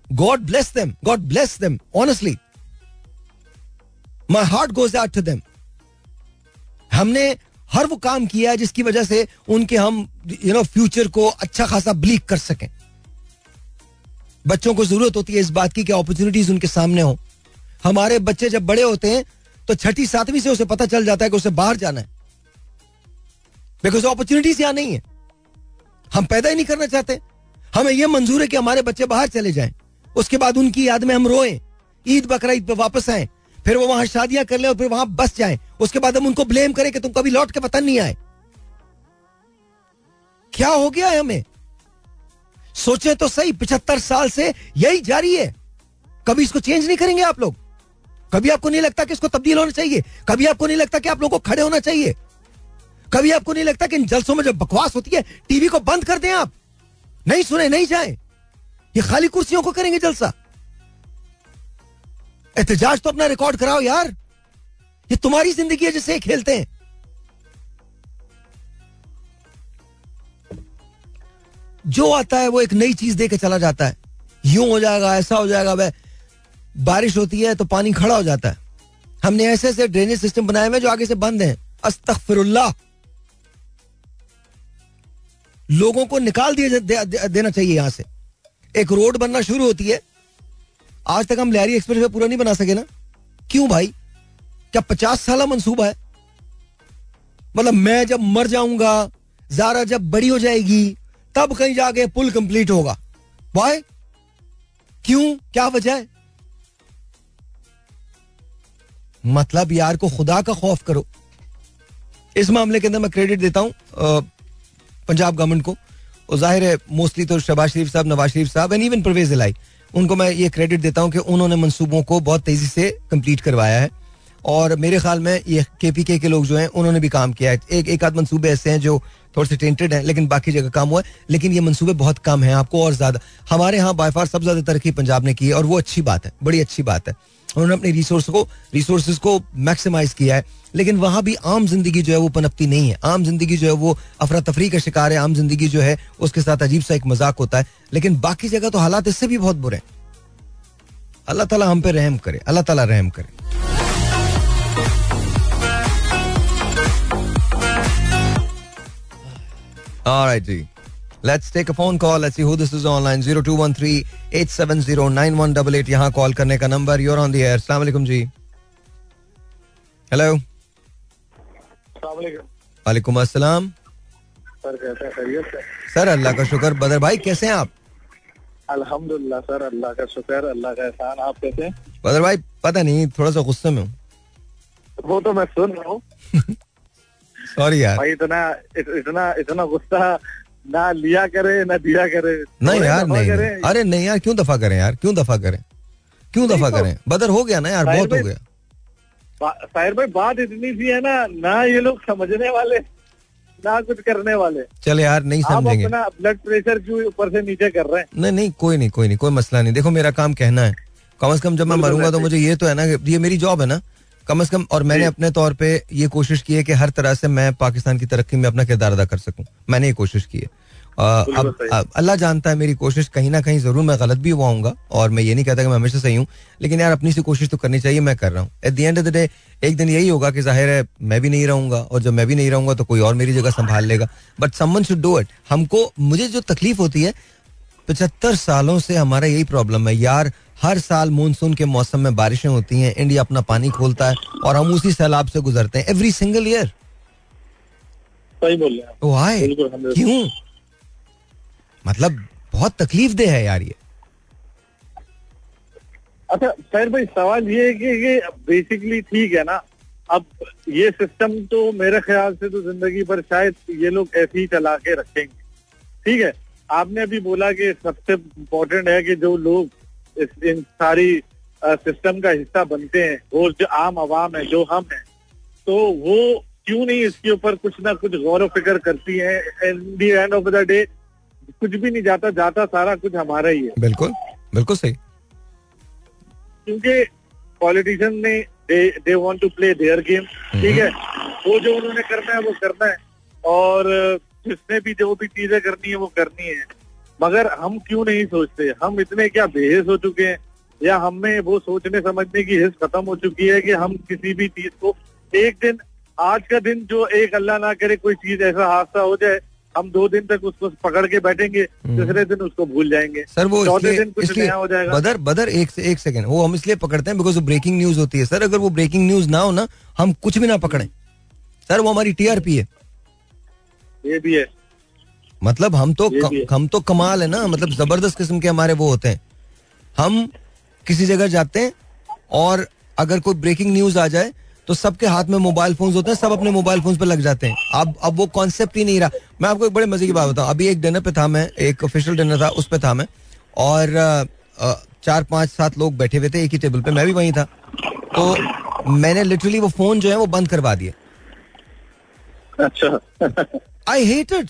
God bless them God bless them honestly my heart goes out to them हमने हर वो काम किया है जिसकी वजह से उनके हम यू नो फ्यूचर को अच्छा खासा ब्लीक कर सकें। बच्चों को ज़रूरत होती है इस बात की कि अपॉर्चुनिटीज़ उनके सामने हो। हमारे बच्चे जब बड़े होते हैं तो छठी, सातवीं से उसे पता चल जाता है कि उसे बाहर जाना है। बिकॉज़ अपॉर्चुनिटीज़ यहाँ नहीं है। हम पैदा ही नहीं करना चाहते। हमें यह मंजूर है कि हमारे बच्चे बाहर चले जाएँ। उसके बाद उनकी याद में हम रोए। ईद बकरा ईद पे वापस आए। फिर वो वहाँ शादियाँ कर ले और फिर वहाँ बस जाए। उसके बाद हम उनको ब्लेम करें कि तुम कभी लौट के वतन नहीं आए। क्या हो गया है हमें? सोचे तो सही, पिछहत्तर साल से यही जारी है। कभी इसको चेंज नहीं करेंगे आप लोग। कभी आपको नहीं लगता कि इसको तब्दील होना चाहिए? कभी आपको नहीं लगता कि आप लोगों को खड़े होना चाहिए? कभी आपको नहीं लगता कि इन जलसों में जब बकवास होती है, टीवी को बंद कर दें आप? नहीं सुने, नहीं जाए। ये खाली कुर्सियों को करेंगे जलसा। एहतजाज तो अपना रिकॉर्ड कराओ यार। ये तुम्हारी ज़िंदगी है जिसे खेलते हैं। जो आता है वो एक नई चीज़ दे के चला जाता है। यूँ हो जाएगा ऐसा हो जाएगा वह बारिश होती है तो पानी खड़ा हो जाता है। हमने ऐसे ऐसे ड्रेनेज सिस्टम बनाए हुए जो आगे से बंद हैं। अस्तगफिरुल्लाह। लोगों को निकाल दिया दे, दे, देना चाहिए यहाँ से। एक रोड बनना शुरू होती है। आज तक हम लहरी एक्सप्रेस वे पूरा नहीं बना सके ना। क्यों भाई? क्या पचास साल मंसूबा है? मतलब मैं जब मर जाऊँगा, जारा जब बड़ी हो जाएगी, तब कहीं जाके पुल कंप्लीट होगा। वाई क्यों? क्या वजह है? मतलब यार को खुदा का खौफ करो। इस मामले के अंदर मैं क्रेडिट देता हूँ पंजाब गवर्नमेंट को। ज़ाहिर है, मोस्टली तो शहबाज शरीफ साहब, नवाज़ शरीफ साहब एंड इवन परवेज इलाई उनको मैं ये क्रेडिट देता हूँ कि उन्होंने मनसूबों को बहुत तेज़ी से कंप्लीट करवाया है। और मेरे ख्याल में ये के पी के के लोग जो हैं, उन्होंने भी काम किया है। एक एक आध मनसूबे ऐसे हैं जो थोड़े से टेंटेड हैं, लेकिन बाकी जगह काम हुआ है। लेकिन ये मनसूबे बहुत कम हैं, आपको और ज़्यादा। हमारे यहाँ बायफार सबसे ज़्यादा तरक्की पंजाब ने की है, और वो अच्छी बात है, बड़ी अच्छी बात है। उन्होंने अपने रिसोर्स को रिसोर्सेज को मैक्सिमाइज किया है। लेकिन वहाँ भी आम ज़िंदगी जो है वो पनपती नहीं है। आम ज़िंदगी जो है वो अफरा तफरी का शिकार है। आम ज़िंदगी जो है उसके साथ अजीब सा एक मज़ाक होता है। लेकिन बाकी जगह तो हालात इससे भी बहुत बुरे हैं। अल्लाह ताला हम पे रहम करे। अल्लाह ताला रहम करे। All right, जी. Let's take a phone call. Let's see who this is online. 0213-870-9188 call करने का number you're on the air. अस्सलाम वालेकुम जी. हेलो वालेकुम अस्सलाम सर कैसे हैं? खैरियत से? सर अल्लाह का शुक्र. बदर भाई कैसे हैं आप? अल्हम्दुलिल्लाह सर अल्लाह का शुक्र अल्लाह का एहसान. आप कैसे हैं? बदर भाई पता नहीं थोड़ा सा गुस्से में हूँ। वो तो मैं सुन रहा हूँ। सॉरी यार। भाई इतना इतना इतना गुस्सा ना लिया करे ना दिया करे। नहीं यार नहीं करें। नहीं। अरे नहीं यार क्यों दफ़ा करें यार? क्यों दफ़ा करें? क्यों दफ़ा तो- करें? बदर हो गया ना यार बहुत हो गया। साहिर भाई बात इतनी सी है ना ना ये लोग समझने वाले ना कुछ करने वाले। चल यार नहीं समझेंगे। अपना ब्लड प्रेशर क्यों ऊपर से नीचे कर रहे हैं? नहीं नहीं कोई नहीं कोई नहीं कोई मसला नहीं। देखो मेरा काम कहना है। कम से कम जब मैं मरूँगा तो मुझे ये तो है ना ये मेरी जॉब है ना। कम से कम और मैंने अपने तौर पे ये कोशिश की है कि हर तरह से मैं पाकिस्तान की तरक्की में अपना किरदार अदा कर सकूँ। मैंने ये कोशिश की है। अब अब अल्लाह जानता है मेरी कोशिश कहीं ना कहीं ज़रूर मैं गलत भी हुआ हूँ और मैं ये नहीं कहता कि मैं हमेशा सही हूँ लेकिन यार अपनी सी कोशिश तो करनी चाहिए मैं कर रहा हूँ। At the end of the day एक दिन यही होगा कि ज़ाहिर है मैं भी नहीं रहूँगा और जब मैं भी नहीं रहूँगा तो कोई और मेरी जगह संभाल लेगा। But someone should do it हमको मुझे जो तकलीफ़ होती है पचहत्तर सालों से हमारा यही प्रॉब्लम है। यार हर साल मानसून के मौसम में बारिशें होती हैं इंडिया अपना पानी खोलता है और हम उसी सैलाब से गुजरते हैं एवरी सिंगल ईयर सही बोल रहे हैं क्यों? मतलब बहुत तकलीफ़ दे है यार ये। अच्छा सर भाई सवाल ये है कि ये बेसिकली ठीक है ना? अब ये सिस्टम तो मेरे ख्याल से तो ज़िंदगी भर शायद ये लोग ऐसे ही चला के रखेंगे। ठीक है आपने अभी बोला कि सबसे इम्पोर्टेंट है कि जो लोग इस इन सारी सिस्टम का हिस्सा बनते हैं वो जो आम आवाम है जो हम हैं तो वो क्यों नहीं इसके ऊपर कुछ ना कुछ गौर फ़िक्र करती है? And the end of the day कुछ भी नहीं जाता जाता सारा कुछ हमारा ही है। बिल्कुल बिल्कुल सही। क्योंकि पॉलिटिशियन ने they want to play their game ठीक है? वो जो उन्होंने करना है वो करना है। और जिसने भी जो भी चीज़ें करनी है वो करनी है। मगर हम क्यों नहीं सोचते? हम इतने क्या बेहस हो चुके हैं? या हमें वो सोचने समझने की हिस्स खत्म हो चुकी है कि हम किसी भी चीज़ को एक दिन आज का दिन जो एक अल्लाह ना करे कोई चीज़ ऐसा हादसा हो जाए हम दो दिन तक उसको पकड़ के बैठेंगे तीसरे दिन उसको भूल जाएँगे। सर वो चौथे दिन कुछ नया हो जाएगा। बदर बदर एक से एक सेकंड वो हम इसलिए पकड़ते हैं बिकॉज़ वो ब्रेकिंग न्यूज़ होती है। सर अगर वो ब्रेकिंग न्यूज़ ना हो ना हम कुछ भी ना पकड़े। सर वो हमारी टीआरपी है। ये भी है। मतलब हम तो है। हम तो कमाल है ना मतलब ज़बरदस्त किस्म के हमारे वो होते हैं। हम किसी जगह जाते हैं और अगर कोई ब्रेकिंग न्यूज़ आ जाए तो सबके हाथ में मोबाइल फोन्स होते हैं सब अपने मोबाइल फोन्स पे लग जाते हैं। अब अब वो कॉन्सेप्ट ही नहीं रहा। मैं आपको एक बड़े मज़े की बात बताऊँ। अभी एक डिनर पे था मैं एक ऑफिशियल डिनर था उस पे था मैं। और चार पाँच सात लोग बैठे हुए थे एक ही टेबल पे मैं भी वहीं था। तो मैंने लिटरली वो फ़ोन जो है वो बंद करवा दिया। अच्छा। I hate it.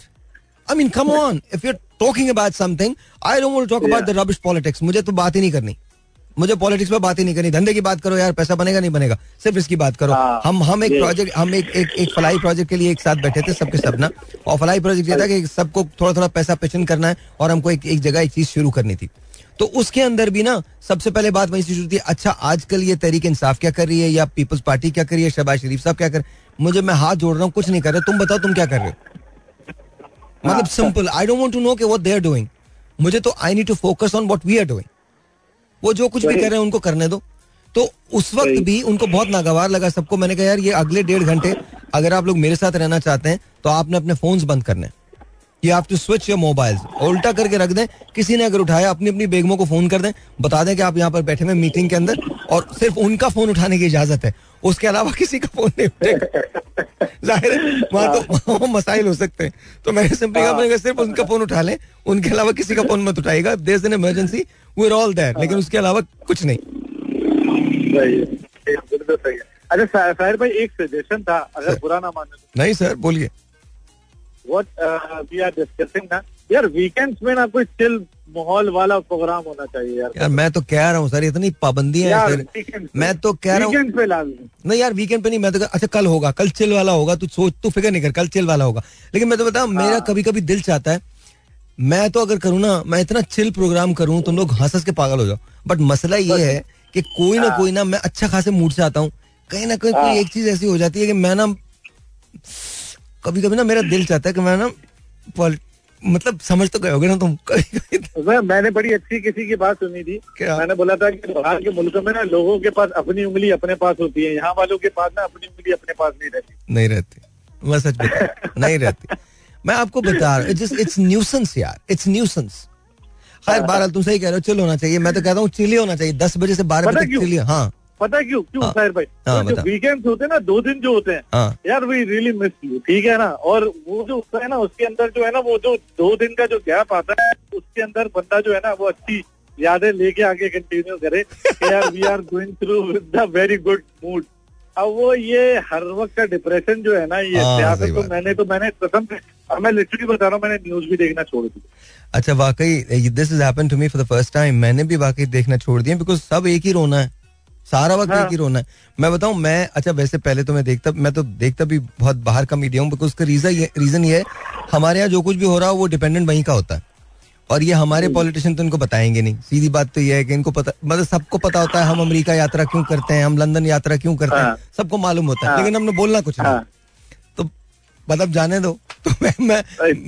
I mean, come on. If you're talking about something, I don't want to talk about the rubbish politics. मुझे तो बात ही नहीं करनी। मुझे पॉलिटिक्स पे बात ही नहीं करनी। धंधे की बात करो यार पैसा बनेगा नहीं बनेगा। सिर्फ़ इसकी बात करो। हाँ, हम हम एक प्रोजेक्ट हम एक एक एक फलाई प्रोजेक्ट के लिए एक साथ बैठे थे सबके सब ना। और फलाई प्रोजेक्ट ये था कि सबको थोड़ा थोड़ा पैसा पिचन करना है और हमको एक एक जगह एक चीज़ शुरू करनी थी। तो उसके अंदर भी ना सबसे पहले बात वहीं से शुरू थी अच्छा आजकल ये तहरीक इंसाफ क्या कर रही है या पीपल्स पार्टी क्या कर रही है शहबाज शरीफ साहब क्या कर मुझे मैं हाथ जोड़ रहा हूँ कुछ नहीं कर रहे तुम बताओ तुम क्या कर रहे हो? मतलब simple I don't want to know के व्हाट दे आर डूइंग मुझे तो I need to focus on what we are doing वो जो कुछ भी कर रहे हैं उनको करने दो। तो उस वक्त भी उनको बहुत नागवार लगा सबको। मैंने कहा यार ये अगले डेढ़ घंटे अगर आप लोग मेरे साथ रहना चाहते हैं तो आपने अपने फोन्स बंद करने you have to switch your mobiles उल्टा करके रख दें किसी ने अगर उठाया अपनी अपनी बेगमों को फ़ोन कर दें बता दें कि आप यहाँ पर बैठे हुए मीटिंग के अंदर और सिर्फ़ उनका फ़ोन उठाने की इजाज़त है। उसके अलावा किसी का फ़ोन नहीं उठेगा। ज़ाहिर है वहाँ तो वहाँ मसाइल हो सकते हैं। तो मैंने सिंपली कहा मैंने सिर्फ़ उनका फ़ोन उठा लें उनके अलावा किसी का फ़ोन मत उठाएगा there an emergency we all there लेकिन उसके अलावा कुछ नहीं। है। है। अच्छा भाई एक सजेशन था अगर बुरा ना माने तो? नहीं सर बोलिए। वी आर डिस्कसिंग ना यार वीकेंड्स में ना कोई चिल माहौल वाला प्रोग्राम होना चाहिए यार। यार मैं तो कह रहा हूँ सर इतनी पाबंदियाँ हैं मैं तो कह रहा हूँ weekends पे लाजमी नहीं यार वीकेंड पे नहीं मैं तो अच्छा कल होगा कल चिल वाला होगा तू सोच तू फ़िक्र नहीं कर कल चिल वाला होगा। लेकिन मैं तो बताऊँ मेरा कभी कभी दिल चाहता है मैं तो अगर करूँ ना मैं इतना चिल प्रोग्राम करूँ तुम लोग हंस हंस के पागल हो जाओ। बट मसला ये है कि कोई ना कोई ना मैं अच्छा खासे मूड से आता हूँ। कहीं ना कहीं कोई एक चीज़ ऐसी हो जाती है कि मैं ना कभी कभी ना मेरा दिल चाहता है कि मैं ना पॉल- मतलब समझ तो गए होगे ना तुम कभी कभी मैंने बड़ी अच्छी किसी की बात सुनी थी। क्या? मैंने बोला था कि बाहर के मुल्कों में ना लोगों के पास अपनी उंगली अपने पास होती है। यहाँ वालों के पास ना अपनी उंगली अपने पास नहीं रहती। नहीं रहती। मैं सच बता नहीं रहती। मैं आपको बता रहा हूँ इट्स न्यूसेंस यार इट्स न्यूसेंस। खैर बहरहाल तुम सही कह रहे हो चिल होना चाहिए। मैं तो कहता हूँ चिल होना चाहिए। दस बजे से बारह बजे तक? चिल हाँ। पता है क्यों? क्यों हाँ। साहिर भाई? हाँ, जो वीकेंड्स होते हैं ना दो दिन जो होते हैं हाँ। यार वी रियली मिस यू ठीक है ना? और वो जो होता है ना उसके अंदर जो है ना वो जो दो दिन का जो गैप आता है उसके अंदर बंदा जो है ना वो अच्छी यादें लेके आगे कंटिन्यू करे यार we are going through with the very good mood अब वो ये हर वक्त का डिप्रेशन जो है ना ये तो मैंने तो मैंने कसम मैं लिटरली बता रहा हूँ मैंने न्यूज़ भी देखना छोड़ दी अच्छा वाकई this is happen to me for the first time मैंने भी वाकई देखना छोड़ दिया बिकॉज़ सब एक ही रोना है। सारा वक्त हाँ। एक ही रोना है मैं बताऊँ मैं अच्छा वैसे पहले तो मैं देखता मैं तो देखता भी बहुत बाहर का मीडिया हूँ बिकॉज़ का रीजन ये रीजन ये है हमारे यहाँ जो कुछ भी हो रहा है वो डिपेंडेंट वहीं का होता है और ये हमारे पॉलिटिशियन तो इनको बताएँगे नहीं सीधी बात तो ये है कि इनको पता मतलब सबको पता होता है हम अमेरिका यात्रा क्यों करते हैं हम लंदन यात्रा क्यों करते हैं हाँ। सबको मालूम होता है हाँ। लेकिन हमने बोलना कुछ नहीं हाँ मतलब जाने दो। तो मैं मैं.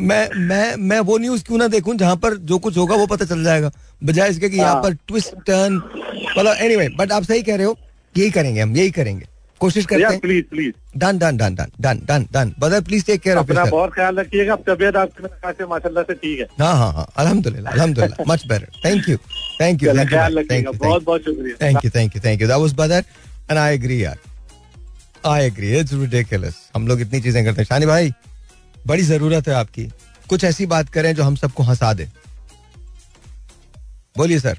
मैं मैं मैं वो न्यूज़ क्यों ना देखूँ जहाँ पर जो कुछ होगा वो पता चल जाएगा। बजाय इसके कि यहाँ हाँ। पर ट्विस्ट टर्न मतलब एनीवे बट आप सही कह रहे हो यही करेंगे हम यही करेंगे। कोशिश करते हैं। Please please done done done done done done done bother please take care of अपना बहुत ख्याल रखिएगा अब तबियत आपकी माशाल्लाह से ठीक है। हाँ हाँ हाँ अल्हम्दुलिल्लाह अल्हम्दुलिल्लाह much better thank you thank you thank you बहुत बहुत शुक्रिया। Thank you thank you thank you that was bother and I agree यार आई एग्री इट्स रिडिकुलस हम लोग इतनी चीज़ें करते हैं। शानी भाई बड़ी ज़रूरत है आपकी। कुछ ऐसी बात करें जो हम सबको हंसा दे। बोलिए सर।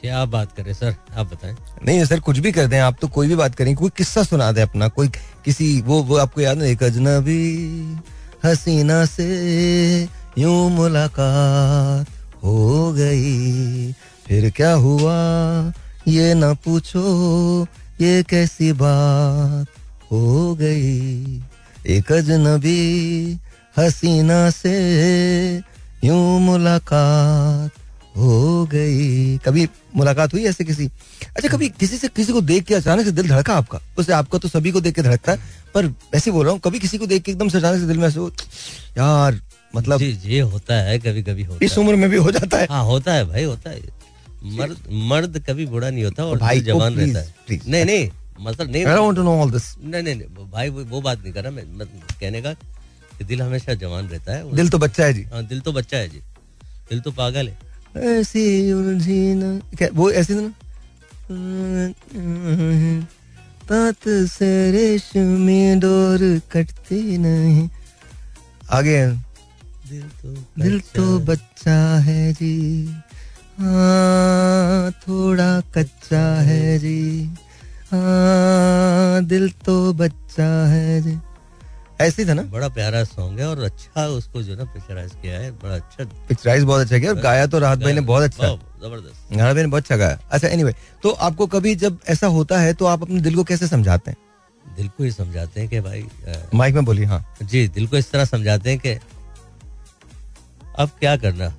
क्या बात करें सर? आप बताएँ। नहीं सर कुछ भी कर दें। आप तो कोई भी बात करें कोई किस्सा सुना दे अपना कोई किसी वो वो आपको याद है एक अजनबी हसीना से यूँ मुलाकात हो गई। फिर क्या हुआ? ये ना पूछो ये कैसी बात? हो गई। एक अजनबी हसीना से यूँ मुलाकात हो गई। कभी मुलाकात हुई ऐसे किसी? अच्छा कभी किसी से किसी को देख के अचानक से दिल धड़का आपका? उसे आपका तो सभी को देख के धड़कता है पर वैसे बोल रहा हूँ कभी किसी को देख के एकदम से अचानक से दिल में ऐसे यार मतलब जी जी होता है कभी कभी होता इस उम्र में भी हो जाता है। हाँ होता है भाई होता है। मर्द मर्द कभी बुरा नहीं होता और भाई, जवान रहता है. नहीं नहीं मतलब नहीं I don't want to know all this. नहीं नहीं भाई वो, वो बात नहीं कर रहा मैं, कहने का कि दिल हमेशा जवान रहता है। दिल तो बच्चा है जी। हाँ दिल तो बच्चा है जी। दिल तो पागल है। ऐसी वो ऐसी ना? तात से रेशमी डोर कटती नहीं। आगे दिल तो दिल तो बच्चा है जी। हाँ थोड़ा कच्चा है जी। हाँ दिल तो बच्चा है जी। ऐसे था ना? बड़ा प्यारा सॉन्ग है और अच्छा उसको जो ना पिक्चराइज किया है बड़ा अच्छा। पिक्चराइज बहुत अच्छा किया और गाया तो राहत भाई ने बहुत अच्छा। ज़बरदस्त। राहत भाई ने बहुत अच्छा गाया। अच्छा एनीवे anyway, तो आपको कभी जब ऐसा होता है तो आप अपने दिल को कैसे समझाते हैं? दिल को ही समझाते हैं कि भाई माइक में बोलिए हाँ। जी दिल को इस तरह समझाते हैं कि अब क्या करना?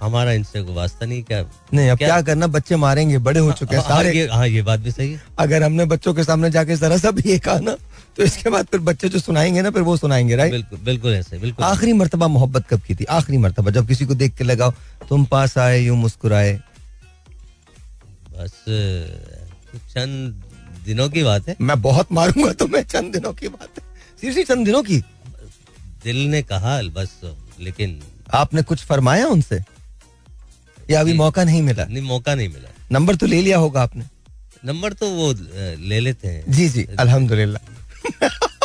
हमारा इनसे कोई वास्ता नहीं क्या नहीं अब क्या- क्या करना? बच्चे मारेंगे बड़े हो चुके हैं हाँ, सारे। ये हाँ ये बात भी सही है। अगर हमने बच्चों के सामने जाके जरा सा भी ये कहा ना तो इसके बाद फिर बच्चे जो सुनाएँगे ना फिर वो सुनाएँगे राइट बिल्कुल बिल्कुल ऐसे बिल्कुल। आखिरी मरतबा मोहब्बत कब की थी? आखिरी मरतबा जब किसी को देख के लगाओ तुम पास आए यूँ मुस्कुराए। बस चंद दिनों की बात है। मैं बहुत मारूँगा तुम्हें चंद दिनों की बात है। सीरियसली चंद दिनों की? दिल ने कहा बस लेकिन आपने कुछ फरमाया उनसे? या अभी मौका नहीं मिला? नहीं मौका नहीं मिला। नंबर तो ले लिया होगा आपने। नंबर तो वो ले लेते हैं। जी जी अल्हम्दुलिल्लाह।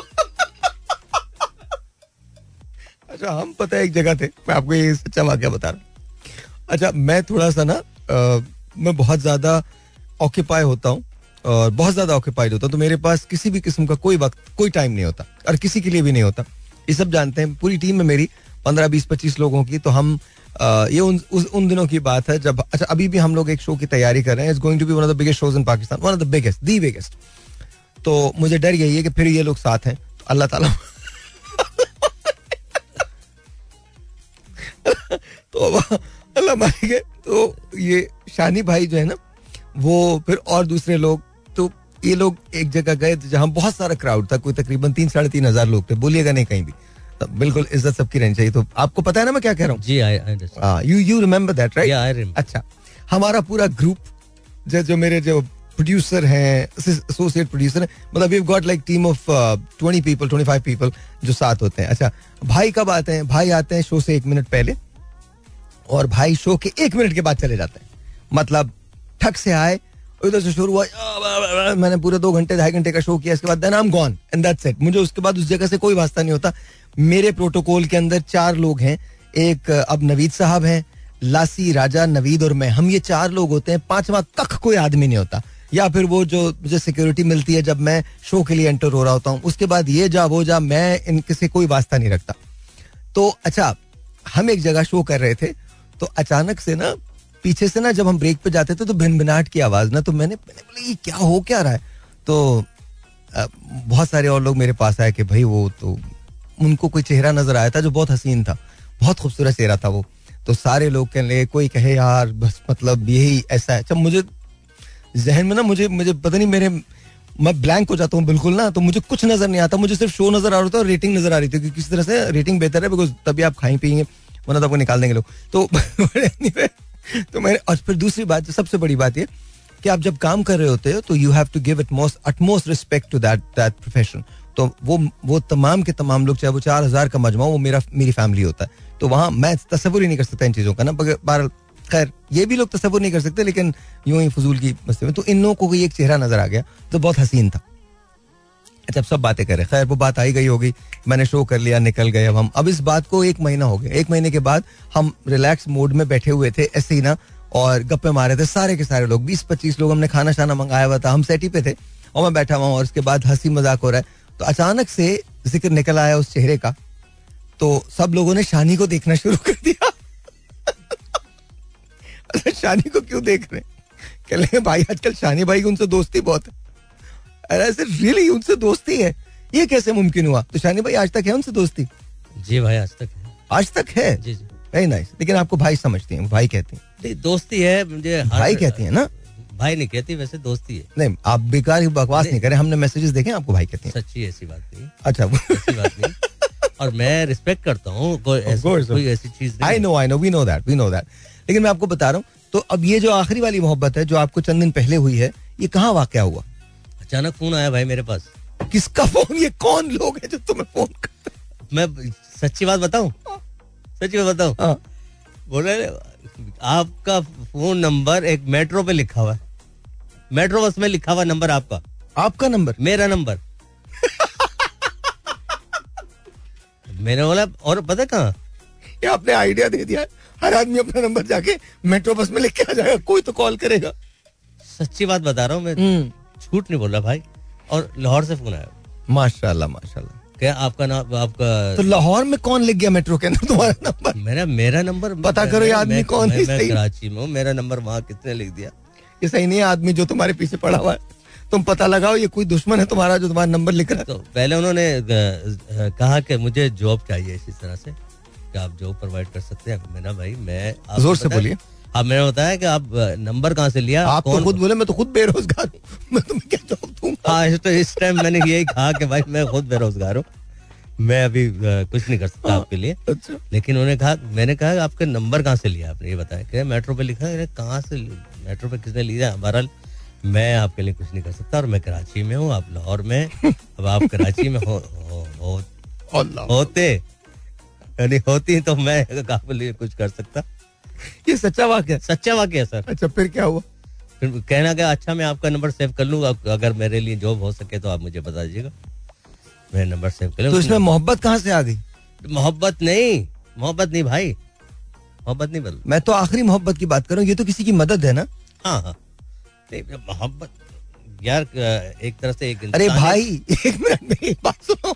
अच्छा हम पता है एक जगह थे मैं आपको ये सच्चा वाक्य बता रहा हूँ। अच्छा मैं थोड़ा सा ना अ, मैं बहुत ज़्यादा ऑक्यूपाई होता हूँ और बहुत ज़्यादा ऑक्यूपाइड होता हूँ तो मेरे पास किसी भी किस्म का कोई वक्त कोई टाइम नहीं होता और किसी के लिए भी नहीं होता। ये सब जानते हैं पूरी टीम में मेरी पंद्रह बीस पच्चीस लोगों की तो हम ये उन उस, उन दिनों की बात है जब अच्छा अभी भी हम लोग एक शो की तैयारी कर रहे हैं। It's going to be one of the biggest shows in Pakistan one of the biggest the biggest तो मुझे डर यही है कि फिर ये लोग साथ हैं। अल्लाह ताला। तो अल्लाह मारेंगे तो ये शानी भाई जो है ना वो फिर और दूसरे लोग तो ये लोग एक जगह गए जहाँ बहुत सारा क्राउड था। कोई तकरीबन तीन साढ़े तीन हज़ार लोग थे। बोलिएगा नहीं कहीं भी। बिल्कुल इज़्ज़त सबकी रहनी चाहिए। तो आपको पता है ना मैं क्या कह रहा हूँ? जी I you you remember that right अच्छा हमारा पूरा ग्रुप जो जो मेरे जो प्रोड्यूसर हैं एसोसिएट प्रोड्यूसर हैं मतलब we got like team of twenty people twenty five people जो साथ होते हैं। अच्छा भाई कब आते हैं? भाई आते हैं शो से एक मिनट पहले और भाई शो के एक मिनट के बाद चले जाते हैं। मतलब ठक से आए उधर से शुरू हुआ "आ, मैंने पूरे दो घंटे ढाई घंटे का शो किया इसके बाद then I am gone and that's it मुझे उसके बाद उस जगह से कोई वास्ता नहीं होता। मेरे प्रोटोकॉल के अंदर चार लोग हैं। एक अब नवीद साहब हैं लासी राजा नवीद और मैं। हम ये चार लोग होते हैं पांचवा कख कोई आदमी नहीं होता। या फिर वो जो मुझे सिक्योरिटी मिलती है जब मैं शो के लिए एंटर हो रहा होता हूँ उसके बाद ये जा वो जा मैं इनके से कोई वास्ता नहीं रखता। तो अच्छा हम एक जगह शो कर रहे थे तो अचानक से ना पीछे से ना जब हम ब्रेक पे जाते थे तो भिनभिनाहट की आवाज़ ना तो मैंने बोला, ये क्या हो क्या रहा है? तो बहुत सारे और लोग मेरे पास आए कि भाई वो तो उनको कोई चेहरा नज़र आया था जो बहुत हसीन था, बहुत खूबसूरत चेहरा था वो। तो सारे लोग कहने लगे, कोई कहे यार, बस मतलब यही ऐसा है। अच्छा मुझे जहन में ना, मुझे मुझे पता नहीं मेरे, मैं ब्लैंक हो जाता हूँ बिल्कुल ना तो मुझे कुछ नज़र नहीं आता, मुझे सिर्फ़ शो नज़र आ रहा था और रेटिंग नज़र आ रही थी क्योंकि किसी तरह से रेटिंग बेहतर है बिकॉज़ तभी आप खाई पियेंगे वरना तो आपको निकाल देंगे लोग। तो तो मैंने, और फिर दूसरी बात, सबसे बड़ी बात ये, कि आप जब काम कर रहे होते हो तो you have to give it most utmost respect to that that profession तो वो वो तमाम के तमाम लोग, चाहे वो चार हज़ार का मजमा वो मेरा, मेरी फैमिली होता है। तो वहाँ मैं तस्वुर ही नहीं कर सकता इन चीज़ों का ना बहरहाल, खैर, ये भी लोग तस्वुर नहीं कर सकते, लेकिन यूँ ही फजूल की मस्ती में। तो इन लोगों को एक चेहरा नज़र आ गया तो बहुत हसीन था। अच्छा सब बातें करें। खैर वो बात आई गई होगी। मैंने शो कर लिया निकल गए अब हम। अब इस बात को एक महीना हो गया। एक महीने के बाद हम रिलैक्स मोड में बैठे हुए थे ऐसे ही ना और गप्पे मारे थे सारे के सारे लोग। बीस पच्चीस लोग हमने खाना शाना मंगाया हुआ था। हम सेटी पे थे और मैं बैठा हुआ और उसके बाद हँसी मज़ाक हो रहा है। तो अचानक से ज़िक्र निकल आया उस चेहरे का। तो सब लोगों ने शानी को देखना शुरू कर दिया। अच्छा, शानी को क्यों देख रहे हैं? कह रहे भाई आजकल शानी भाई की उनसे दोस्ती बहुत है। रियली उनसे दोस्ती है? ये कैसे मुमकिन हुआ? तो शानी भाई आज तक है उनसे दोस्ती? जी भाई आज तक है। आज तक है? जी जी। वेरी नाइस लेकिन आपको भाई समझते हैं भाई कहते हैं। दोस्ती है मुझे भाई कहती हैं ना? भाई नहीं कहती वैसे दोस्ती है। नहीं आप बेकार की बकवास नहीं करें हमने मैसेजेस देखे आपको भाई कहती हैं। सच्ची ऐसी बात नहीं। अच्छा। ऐसी बात नहीं। और मैं रिस्पेक्ट करता हूँ कोई ऐसी course. कोई ऐसी चीज़ I know I know we know that we know that लेकिन मैं आपको बता रहा हूँ तो अब ये जो आखिरी वाली मोहब्बत है जो आपको चंद दिन पहले हुई है ये कहाँ वाकया हुआ? अचानक फ़ोन आया भाई मेरे पास। किसका फ़ोन? ये कौन लोग हैं जो तुम्हें फ़ोन करते मैं सच्ची बात बताऊँ? सच्ची बात बताऊँ? हाँ। बोले आपका फ़ोन नंबर एक मेट्रो पे लिखा हुआ है। मेट्रो बस में लिखा हुआ नंबर आपका। आपका नंबर? मेरा नंबर। मैंने बोला और पता कहाँ? ये आपने आइडिया दे दिया हर आदमी अपना नंबर जाके मेट्रो बस में लिख के आ जाएगा कोई तो कॉल करेगा। सच्ची बात बता रहा हूँ मैं। झूठ नहीं बोल रहा भाई और लाहौर से फ़ोन आया। माशाल्लाह माशाल्लाह। क्या आपका नाम आपका तो लाहौर में कौन लिख गया मेट्रो के अंदर? तुम्हारा नंबर? मेरा मेरा नंबर पता करो ये आदमी कौन है, मैं, कराची में हूँ मेरा नंबर वहाँ कितने लिख दिया। ये सही नहीं है आदमी जो तुम्हारे पीछे पड़ा हुआ है। तुम पता लगाओ ये कोई दुश्मन है तुम्हारा जो तुम्हारा नंबर लिख रहा है? तो पहले उन्होंने कहा कि मुझे जॉब चाहिए इसी तरह से आप जॉब प्रोवाइड कर सकते हैं। मैंने भाई मैं ज़ोर से बोलिए। अब मैंने बताया कि आप नंबर कहाँ से लिया? आप तो खुद बोले मैं तो खुद बेरोजगार हूँ। मैं तुम्हें क्या जॉब दूँगा? हाँ तो इस टाइम मैंने यही कहा कि भाई मैं खुद बेरोजगार हूँ। मैं अभी कुछ नहीं कर सकता हाँ। आपके लिए। अच्छा। लेकिन उन्होंने कहा मैंने कहा आपके नंबर कहाँ से लिया आपने? ये बताया कि मेट्रो पे लिखा है कहाँ से मेट्रो पे किसने लिया? बहरहाल मैं आपके लिए कुछ नहीं कर सकता और मैं कराची में हूँ आप लाहौर में। अब आप कराची में हो, हो, हो, होते। यानी होती तो मैं आपके लिए कुछ कर सकता। ये सच्चा वाक्य है। सच्चा वाक्य है सर। अच्छा फिर क्या हुआ? फिर कहना कि अच्छा मैं आपका नंबर सेव कर लूँगा। अगर मेरे लिए जॉब हो सके तो आप मुझे बता दीजिएगा। मैं नंबर सेव कर तो इसमें मोहब्बत कहाँ से आ गई? मोहब्बत नहीं। मोहब्बत नहीं भाई। मोहब्बत नहीं बदल। मैं तो आखिरी मोहब्बत की बात करूँ ये तो किसी की मदद है ना? हाँ हाँ। मोहब्बत यार एक तरह से एक अरे भाई एक मिनट में एक बात सुनो।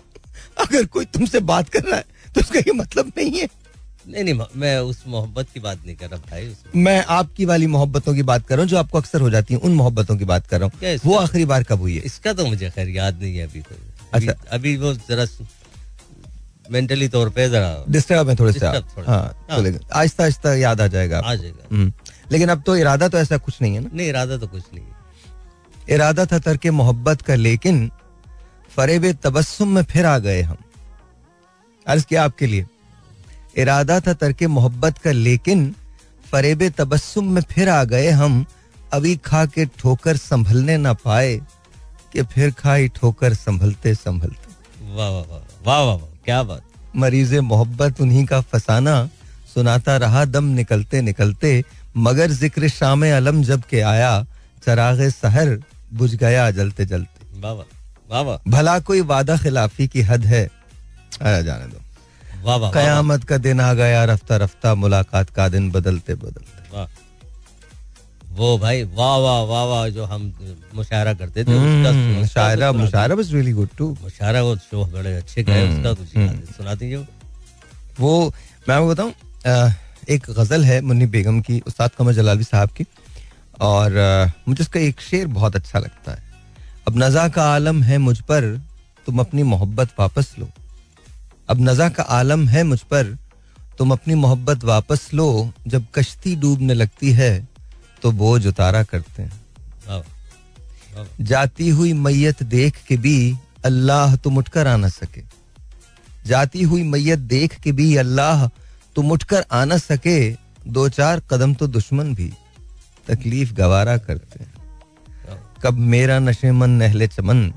अगर कोई तुमसे बात कर रहा है तो उसका ये मतलब नहीं है। नहीं नहीं मैं उस मोहब्बत की बात नहीं कर रहा भाई मैं आपकी वाली मोहब्बतों की बात कर रहा हूँ जो आपको अक्सर हो जाती है उन मोहब्बतों की बात कर रहा हूँ। वो आखिरी बार कब हुई है? इसका तो मुझे खैर याद नहीं है अभी तो। अभी, अच्छा। अभी वो जरा मेंटली तौर पे जरा डिस्टर्ब है थोड़े से। हाँ हाँ। चलेगा आहिस्ता आहिस्ता याद आ जाएगा आ जाएगा। हम्म। लेकिन अब तो इरादा तो ऐसा कुछ नहीं है ना? नहीं इरादा तो कुछ नहीं है। इरादा था तरक मोहब्बत का लेकिन फरेब तबस्सुम में फिर आ गए हम। अर्ज़ किया आपके लिए। इरादा था तरक मोहब्बत का लेकिन फरेब तबस्सुम में फिर आ गए हम। अभी खा के ठोकर संभलने ना पाए कि फिर खाई ठोकर संभलते संभलते। वाह वाह वाह वाह क्या बात। मरीज़ मोहब्बत उन्हीं का फसाना सुनाता रहा दम निकलते निकलते मगर ज़िक्र शाम अलम जब के आया चराग सहर बुझ गया जलते जलते। वाह वाह। भला कोई वादा खिलाफी की हद है? आया जाने दो। वाह कयामत का दिन आ गया रफ्ता रफ्ता मुलाकात का दिन बदलते बदलते। वाह। वो भाई वाह वाह वाह वाह जो हम मुशायरा करते थे उसका हम्म, मुशायरा तो मुशायरा वाज रियली गुड टू मुशायरा वो शो बड़े अच्छे गए हम्म, उसका कुछ सुना दीजिए- वो? मैं आपको बताऊँ एक गज़ल है मुन्नी बेगम की उस्ताद कमर जलालवी साहब की और मुझे उसका एक शेर बहुत अच्छा लगता है। अब नजा का आलम है मुझ पर तुम अपनी मोहब्बत वापस लो। अब नजा का आलम है मुझ पर। तुम अपनी मोहब्बत वापस लो। जब कश्ती डूबने लगती है तो बोझ उतारा करते हैं। जाती हुई मैयत देख के भी अल्लाह तुम उठकर आ न सके। जाती हुई मैयत देख के भी अल्लाह तुम उठकर आ न सके। दो चार कदम तो दुश्मन भी तकलीफ़ गवारा करते हैं। कब मेरा नशे मन नहले चमन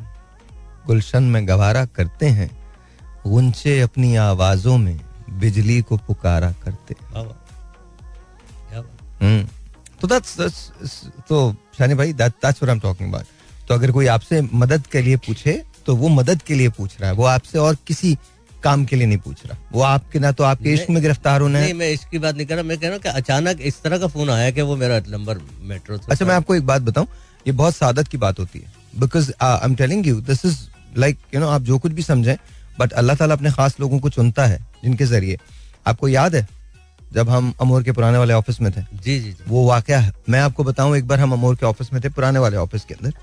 गुलशन में गवारा करते हैं। गुंचे अपनी आवाजों में बिजली को पुकारा करते। हम्म। तो तो शानी भाई talking about. तो अगर कोई आपसे मदद के लिए पूछे तो वो मदद के लिए पूछ रहा है। वो आपसे और किसी काम के लिए नहीं पूछ रहा। वो आपके ना तो आपके इश्क में गिरफ़्तार होना नहीं है मैं इसकी बात नहीं कर रहा। मैं कह रहा हूँ कि अचानक इस तरह का फ़ोन आया कि वो मेरा नंबर मेट्रो अच्छा मैं आपको एक बात बताऊँ। ये बहुत सादत की बात होती है। Because I am telling you this is like you know आप जो कुछ भी समझें बट अल्लाह ताला अपने खास लोगों को चुनता है जिनके ज़रिए। आपको याद है जब हम अमोर के पुराने वाले ऑफ़िस में थे? जी जी जी। वो वाकया है। मैं आपको बताऊँ एक बार हम अमोर के ऑफ़िस में थे पुराने वाले ऑफ़िस के अंदर।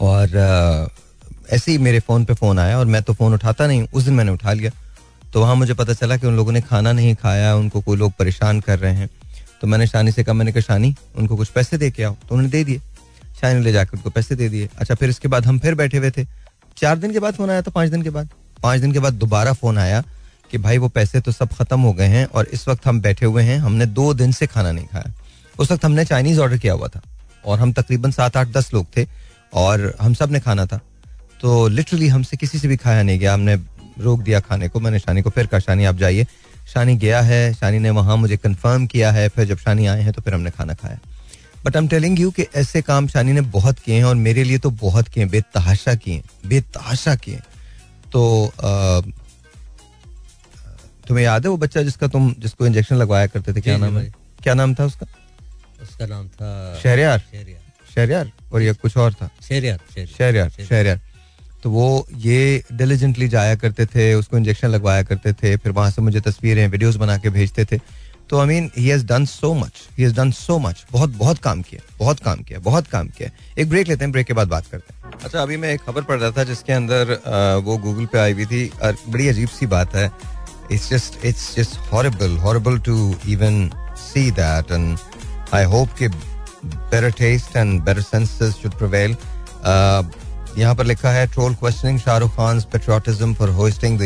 और ऐसे ही मेरे फ़ोन पे फ़ोन आया और मैं तो फ़ोन उठाता नहीं उस दिन मैंने उठा लिया। तो वहाँ मुझे पता चला कि उन लोगों ने खाना नहीं खाया उनको कोई लोग परेशान कर रहे हैं। तो मैंने शानी से कहा मैंने कहा शानी उनको कुछ पैसे दे के आओ। तो उन्होंने दे दिए। शानी ले जाकर उनको पैसे दे दिए। अच्छा फिर इसके बाद हम फिर बैठे हुए थे। चार दिन के बाद फ़ोन आया था, पाँच दिन के बाद। पाँच दिन के बाद दोबारा फ़ोन आया कि भाई वो पैसे तो सब खत्म हो गए हैं और इस वक्त हम बैठे हुए हैं, हमने दो दिन से खाना नहीं खाया। उस वक्त हमने चाइनीज़ ऑर्डर किया हुआ था और हम तकरीबन सात आठ दस लोग थे और हम सबने खाना था। तो लिटरली हमसे किसी से भी खाया नहीं गया, हमने रोक दिया खाने को। मैंने शानी को फिर कहा, शानी, आप जाइए। शानी गया है, शानी ने वहाँ मुझे कंफर्म किया है। फिर जब शानी आए हैं तो फिर हमने खाना खाया। But I am telling you कि ऐसे काम शानी ने बहुत किए हैं और मेरे लिए तो बहुत किए हैं बेतहाशा किए बेतहाशा किए तो तुम्हें याद है वो बच्चा जिसका तुम जिसको इंजेक्शन लगवाया करते थे? क्या नाम है? क्या नाम था उसका? उसका नाम था शहरयार। शहरियार। और ये कुछ और था? शहरियार शहरयार। शहरयार तो वो ये डिलीजेंटली जाया करते थे उसको इंजेक्शन लगवाया करते थे फिर वहाँ से मुझे तस्वीरें वीडियोस बना के भेजते थे। तो I mean he has done so much he has done so much बहुत बहुत काम किया बहुत काम किया बहुत काम किया. एक ब्रेक लेते हैं ब्रेक के बाद बात करते हैं. अच्छा अभी मैं एक खबर पढ़ रहा था जिसके अंदर वो गूगल पे आई हुई थी और बड़ी अजीब सी बात है. It's just it's just horrible horrible to even see that and I hope कि taste and better senses should prevail. Uh, यहाँ पर लिखा है troll questioning Shahrukh Khan patriotism for hosting the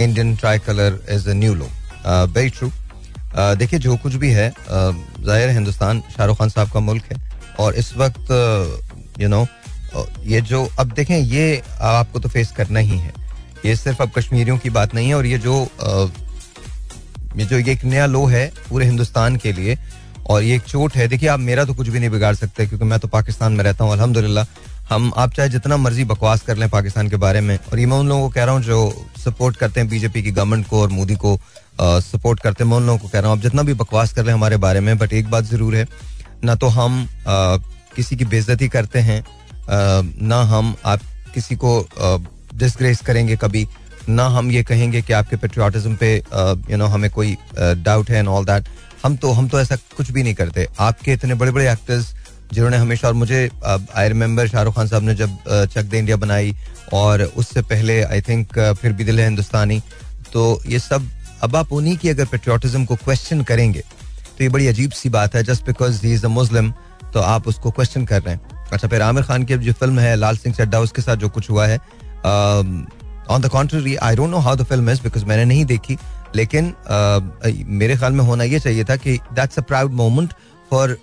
Indian tricolour is a new low very true देखिए, जो कुछ भी है ज़ाहिर हिंदुस्तान शाहरुख खान साहब का मुल्क है और इस वक्त यू नो ये जो, अब देखें, ये आपको तो फेस करना ही है। ये सिर्फ़ अब कश्मीरियों की बात नहीं है और ये जो ये जो ये एक नया लो है पूरे हिंदुस्तान के लिए और ये एक चोट है, देखिए, आप मेरा तो कुछ भी नहीं बिगाड़ सकते क्योंकि मैं तो पाकिस्तान में रहता हूँ, अल्हम्दुलिल्लाह। हम, आप चाहे जितना मर्ज़ी बकवास कर लें पाकिस्तान के बारे में और ये मैं उन लोगों को कह रहा हूँ जो सपोर्ट करते हैं बीजेपी की गवर्नमेंट को और मोदी को सपोर्ट करते हैं। मैं उन लोगों को कह रहा हूँ आप जितना भी बकवास कर लें हमारे बारे में बट एक बात ज़रूर है ना तो हम आ, किसी की बेइज्जती करते हैं ना हम आप किसी को डिसग्रेस करेंगे कभी ना हम ये कहेंगे कि आपके पेट्रियाटिज्म पे यू नो हमें कोई डाउट है एंड ऑल दैट हम तो हम तो ऐसा कुछ भी नहीं करते। आपके इतने बड़े बड़े एक्टर्स जिन्होंने हमेशा और मुझे आई रिमेम्बर शाहरुख खान साहब ने जब चक दे इंडिया बनाई और उससे पहले आई थिंक फिर भी दिल है हिंदुस्तानी तो ये सब अब आप उन्हीं की अगर पेट्रियाटिज्म को क्वेश्चन करेंगे तो ये बड़ी अजीब सी बात है just because he is a Muslim तो आप उसको क्वेश्चन कर रहे हैं। अच्छा फिर आमिर खान की जो फ़िल्म है लाल सिंह चड्डा उसके साथ जो कुछ हुआ है on the contrary I don't know how the film is because मैंने नहीं देखी लेकिन uh, मेरे ख्याल में होना ये चाहिए था कि that's a proud moment for